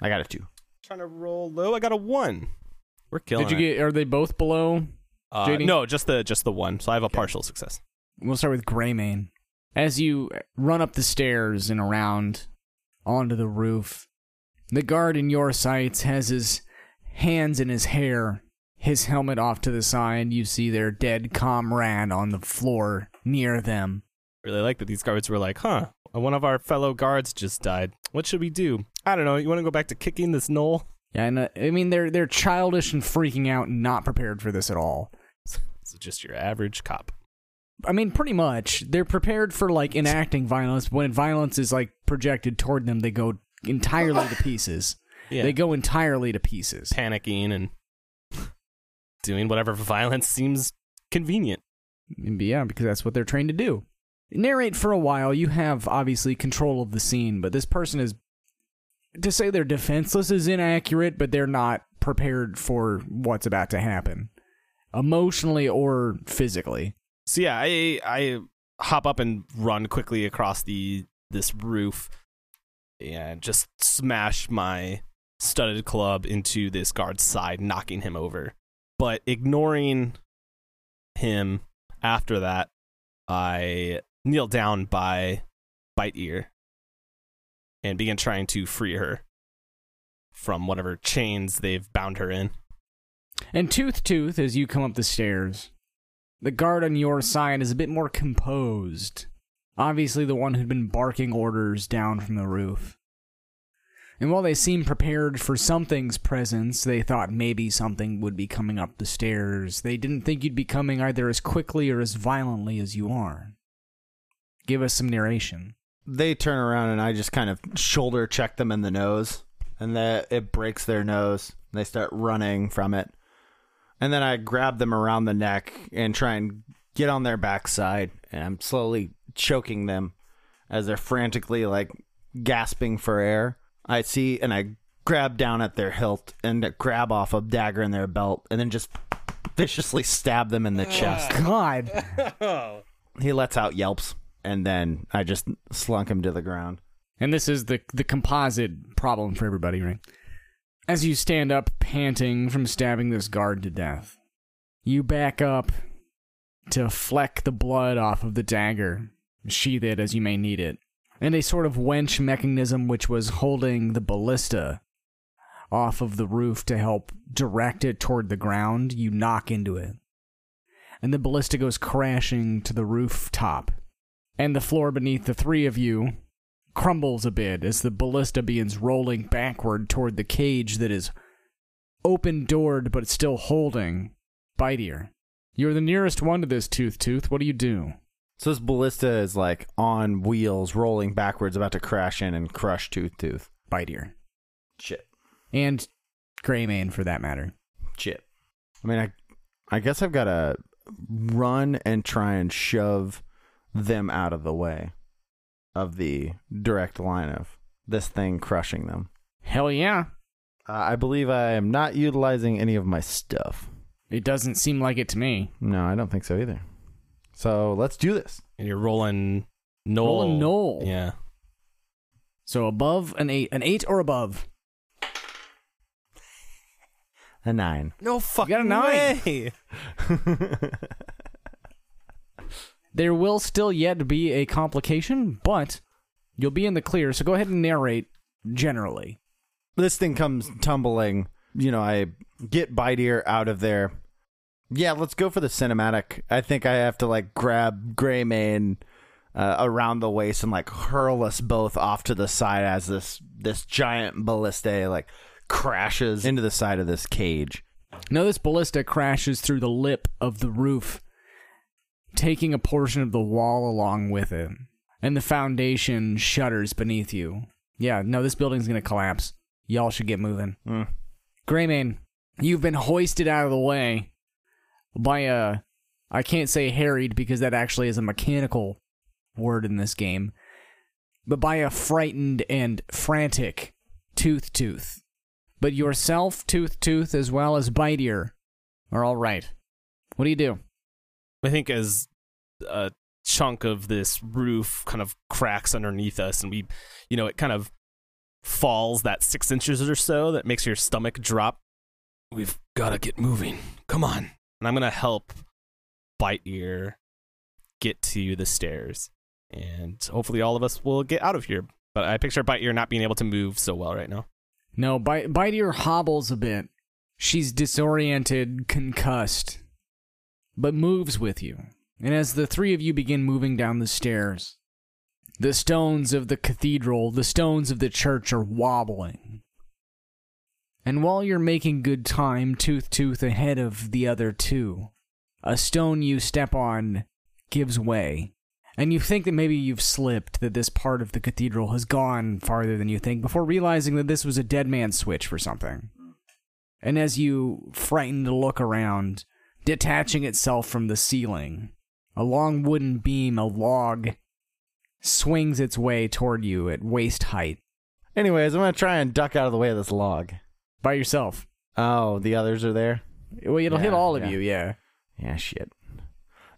I got a two. Trying to roll low. I got a one. We're killing Did you it. get? Are they both below? Uh, no, just the just the one. So I have a partial success. We'll start with Greymane. As you run up the stairs and around onto the roof, the guard in your sights has his hands in his hair, his helmet off to the side. You see their dead comrade on the floor near them. Really like that these guards were like, huh? One of our fellow guards just died. What should we do? I don't know. You want to go back to kicking this gnoll? Yeah, and uh, I mean they're they're childish and freaking out, and not prepared for this at all. It's just your average cop. I mean, pretty much they're prepared for like enacting violence. When violence is like projected toward them, they go entirely to pieces. Yeah. They go entirely to pieces. panicking and doing whatever violence seems convenient. Mm, yeah, because that's what they're trained to do. Narrate for a while. You have obviously control of the scene, but this person is to say they're defenseless is inaccurate, but they're not prepared for what's about to happen, emotionally or physically. So yeah, I I hop up and run quickly across the this roof and just smash my studded club into this guard's side, knocking him over. But ignoring him after that, I kneel down by Bite Ear and begin trying to free her from whatever chains they've bound her in. And Tooth Tooth, as you come up the stairs, the guard on your side is a bit more composed. Obviously, the one who'd been barking orders down from the roof. And while they seemed prepared for something's presence, they thought maybe something would be coming up the stairs. They didn't think you'd be coming either as quickly or as violently as you are. Give us some narration. They turn around and I just kind of shoulder check them in the nose, and that it breaks their nose. They start running from it, and then I grab them around the neck and try and get on their backside, and I'm slowly choking them as they're frantically like gasping for air. I see and I grab down at their hilt and grab off a dagger in their belt, and then just viciously stab them in the oh, chest. God! He lets out yelps, and then I just slunk him to the ground. And this is the the composite problem for everybody, right? As you stand up panting from stabbing this guard to death, you back up to fleck the blood off of the dagger, sheath it as you may need it. And a sort of wench mechanism which was holding the ballista off of the roof to help direct it toward the ground, you knock into it. And the ballista goes crashing to the rooftop. And the floor beneath the three of you crumbles a bit as the ballista begins rolling backward toward the cage that is open doored but still holding Bite Ear. You're the nearest one to this tooth tooth. What do you do? So this ballista is like on wheels, rolling backwards, about to crash in and crush Tooth Tooth. Bite Ear. Shit. And Greymane for that matter. Shit. I mean, I, I guess I've got to run and try and shove them out of the way of the direct line of this thing crushing them. Hell yeah. Uh, I believe I am not utilizing any of my stuff. It doesn't seem like it to me. No, I don't think so either. So let's do this. And you're rolling Gnoll. Rolling Gnoll. Yeah. So above an eight, an eight or above. A nine. No fucking you got a nine. way. There will still yet be a complication, but you'll be in the clear. So go ahead and narrate generally. this thing comes tumbling. You know, I get Bite Ear out of there. Yeah, let's go for the cinematic. I think I have to like grab Greymane uh, around the waist and like hurl us both off to the side as this this giant ballista like crashes into the side of this cage. Now this ballista crashes through the lip of the roof, taking a portion of the wall along with it, and the foundation shudders beneath you. Yeah, no, this building's gonna collapse. Y'all should get moving. Mm. Greymane, you've been hoisted out of the way by a. I can't say harried because that actually is a mechanical word in this game, but by a frightened and frantic Tooth Tooth. But yourself, Tooth Tooth, as well as Bite Ear, are all right. What do you do? I think as a chunk of this roof kind of cracks underneath us, and we, you know, it kind of falls that six inches or so that makes your stomach drop. We've got to get moving. Come on. And I'm going to help Bite Ear get to the stairs. And hopefully all of us will get out of here. But I picture Bite Ear not being able to move so well right now. No, Bite, Bite Ear hobbles a bit. She's disoriented, concussed, but moves with you. And as the three of you begin moving down the stairs, the stones of the cathedral, the stones of the church are wobbling. And while you're making good time, Tooth Tooth ahead of the other two, a stone you step on gives way. And you think that maybe you've slipped, that this part of the cathedral has gone farther than you think, before realizing that this was a dead man's switch for something. And as you frightened look around, detaching itself from the ceiling, a long wooden beam, a log, swings its way toward you at waist height Anyways, I'm gonna try and duck out of the way of this log. by yourself. Oh, the others are there. Well, it'll hit all of yeah. you, yeah. Yeah, shit.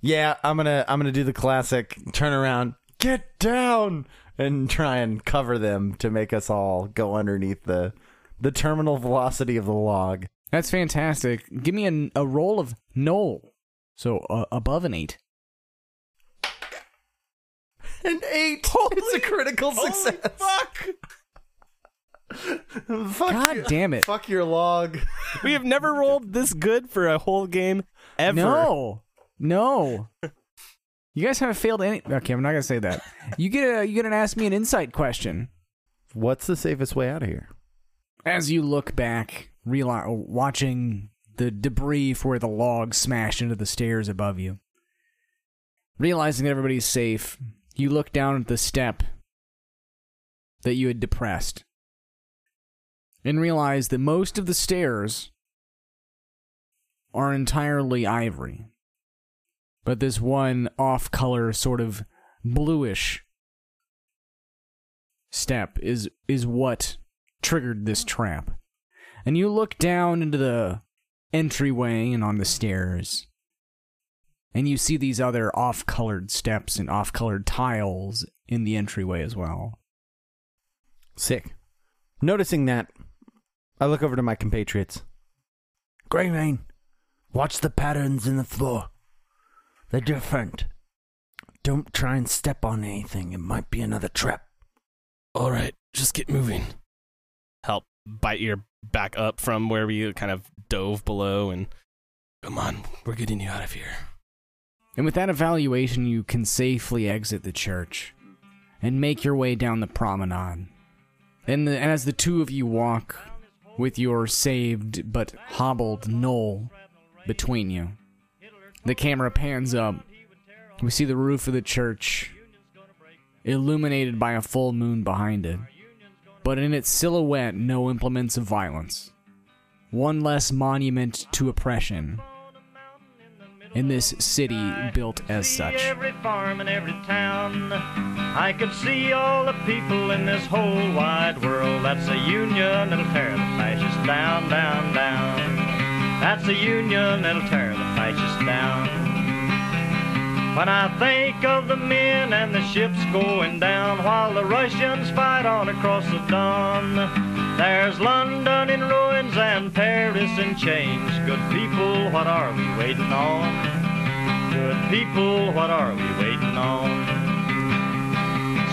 Yeah, I'm gonna I'm gonna do the classic turn around, get down, and try and cover them to make us all go underneath the the terminal velocity of the log. That's fantastic. Give me an, a roll of Gnoll. So uh, above an eight. An eight. it's a critical success. fuck! Fuck God your- damn it. Fuck your log. We have never rolled this good for a whole game ever. No, no. You guys haven't failed any. Okay, I'm not gonna say that. You get a, you get an ask me an insight question What's the safest way out of here? as you look back, realize watching the debris for where the log smashed into the stairs above you. Realizing that everybody's safe, you look down at the step that you had depressed and realize that most of the stairs are entirely ivory. But this one off color, sort of bluish step is is what triggered this trap. And you look down into the entryway and on the stairs. And you see these other off colored steps and off colored tiles in the entryway as well. Sick. Noticing that, I look over to my compatriots. Greymane, watch the patterns in the floor. They're different. Don't try and step on anything. It might be another trap. All right, just get moving. Help Bite Ear back up from where we kind of dove below and come on, we're getting you out of here. And with that evaluation, you can safely exit the church and make your way down the promenade. And, the, and as the two of you walk with your saved but hobbled Gnoll between you, the camera pans up. We see the roof of the church illuminated by a full moon behind it, but in its silhouette, no implements of violence. One less monument to oppression in this city built as such. Every farm and every town. I could see all the people in this whole wide world. That's a union that'll tear the fascists down, down, down. That's a union that'll tear the fascists down. When I think of the men and the ships going down while the Russians fight on across the Don, there's London in ruins and Paris in chains. Good people, what are we waiting on? Good people, what are we waiting on?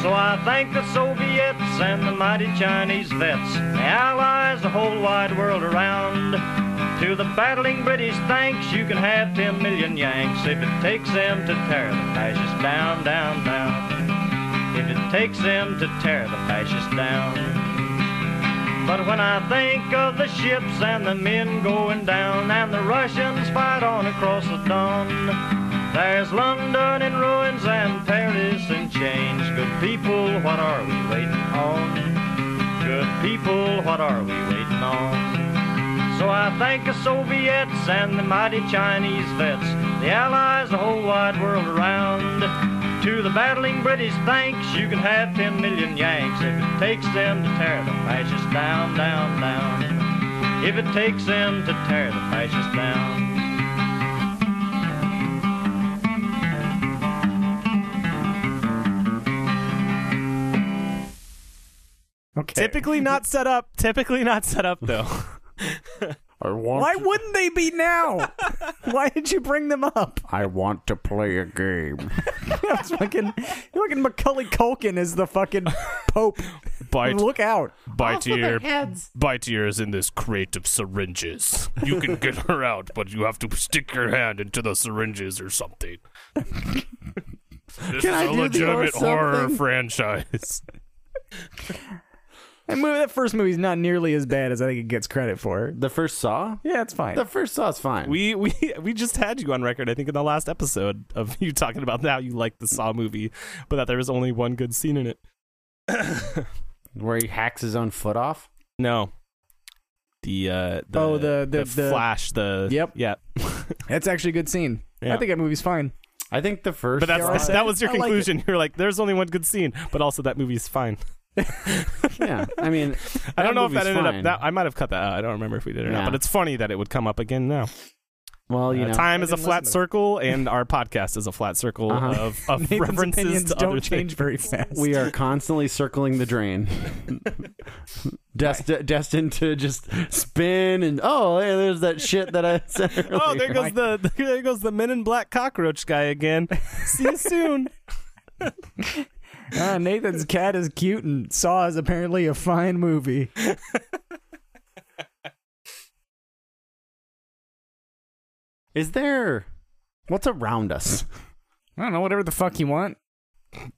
So I thank the Soviets and the mighty Chinese vets, the Allies, the whole wide world around. To the battling British, thanks, you can have 10 million Yanks if it takes them to tear the fascists down, down, down. If it takes them to tear the fascists down. But when I think of the ships and the men going down and the Russians fight on across the Don, there's London in ruins and Paris in chains. Good people, what are we waiting on? Good people, what are we waiting on? So I thank the Soviets and the mighty Chinese vets, the Allies, the whole wide world around. To the battling British, thanks, you can have 10 million Yanks if it takes them to tear the fascists down, down, down. If it takes them to tear the fascists down. Okay. Typically not set up. Typically not set up though. I want. Why wouldn't they be now? Why did you bring them up? I want to play a game. That's fucking fucking Macaulay Culkin is the fucking Pope. Bite, Look out. Bite Ear, Bite Ear's in this crate of syringes. You can get her out, but you have to stick your hand into the syringes or something. this Can is a do the or legitimate horror franchise. That, movie, that first movie's not nearly as bad as I think it gets credit for. The first Saw. Yeah, it's fine. The first Saw's fine. We we we just had you on record, I think, in the last episode of you talking about how you liked the Saw movie, but that there was only one good scene in it. where he hacks his own foot off. No. The uh the, Oh, the- the- the- flash the Yep. yeah That's actually a good scene. Yeah. I think that movie's fine. I think the first. but that's Saw- that was your I like conclusion you're like there's only one good scene but also that movie's fine yeah. I mean, I don't know if that ended fine. up that I might have cut that out I don't remember if we did or Yeah. not but it's funny that it would come up again now Well, you Uh, know, time I is a flat circle and our podcast is a flat circle Uh-huh. of, of references opinions to don't other change things. very fast. we are constantly circling the drain. Dest- destined to just spin and oh, hey, there's that shit that I said. Earlier. Oh, there goes the there goes the Men in Black cockroach guy again. See you soon. Ah, Nathan's cat is cute and Saw is apparently a fine movie. Is there? What's around us? I don't know, whatever the fuck you want.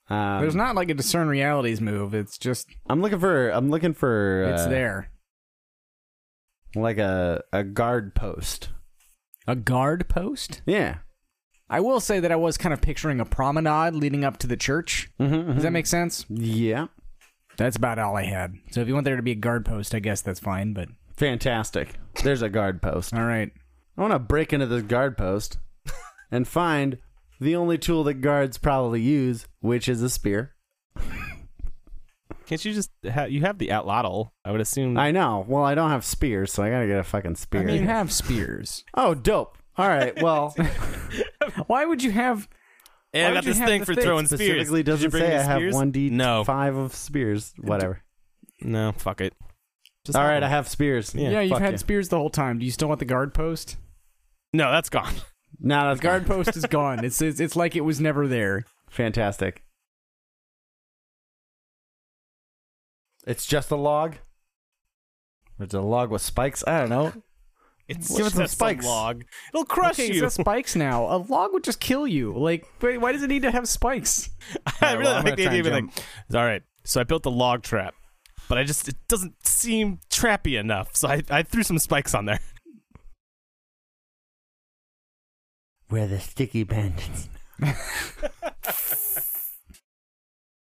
Um, There's not like a discern realities move. It's just I'm looking for. I'm looking for. it's uh, there. Like a a guard post. A guard post. Yeah. I will say that I was kind of picturing a promenade leading up to the church. Mm-hmm, Does that make sense? Yeah. That's about all I had. So if you want there to be a guard post, I guess that's fine. But Fantastic. There's a guard post. all right, I want to break into this guard post and find the only tool that guards probably use, which is a spear. Can't you just ha- you have the atlatl? I would assume. I know. Well, I don't have spears, so I gotta get a fucking spear. I mean, you have spears. oh, dope. All right. Well, Why would you have? Hey, Why I got this thing for throwing spears. specifically doesn't bring say I have one d No. five of spears. Whatever. No, fuck it. Just All have. I have spears. Yeah, you've fuck had you. spears the whole time. Do you still want the guard post? No, that's gone. No, that's The guard post is gone. It's, it's it's like it was never there. Fantastic. It's just a log. It's a log with spikes. I don't know. It's Give it some just a spikes. log. It'll crush okay, you. it's spikes now. A log would just kill you. Like, wait, why does it need to have spikes? I Alright, really well, like the idea of like, all right, so I built the log trap, but I just it doesn't seem trappy enough, so I, I threw some spikes on there. We're the sticky bandits.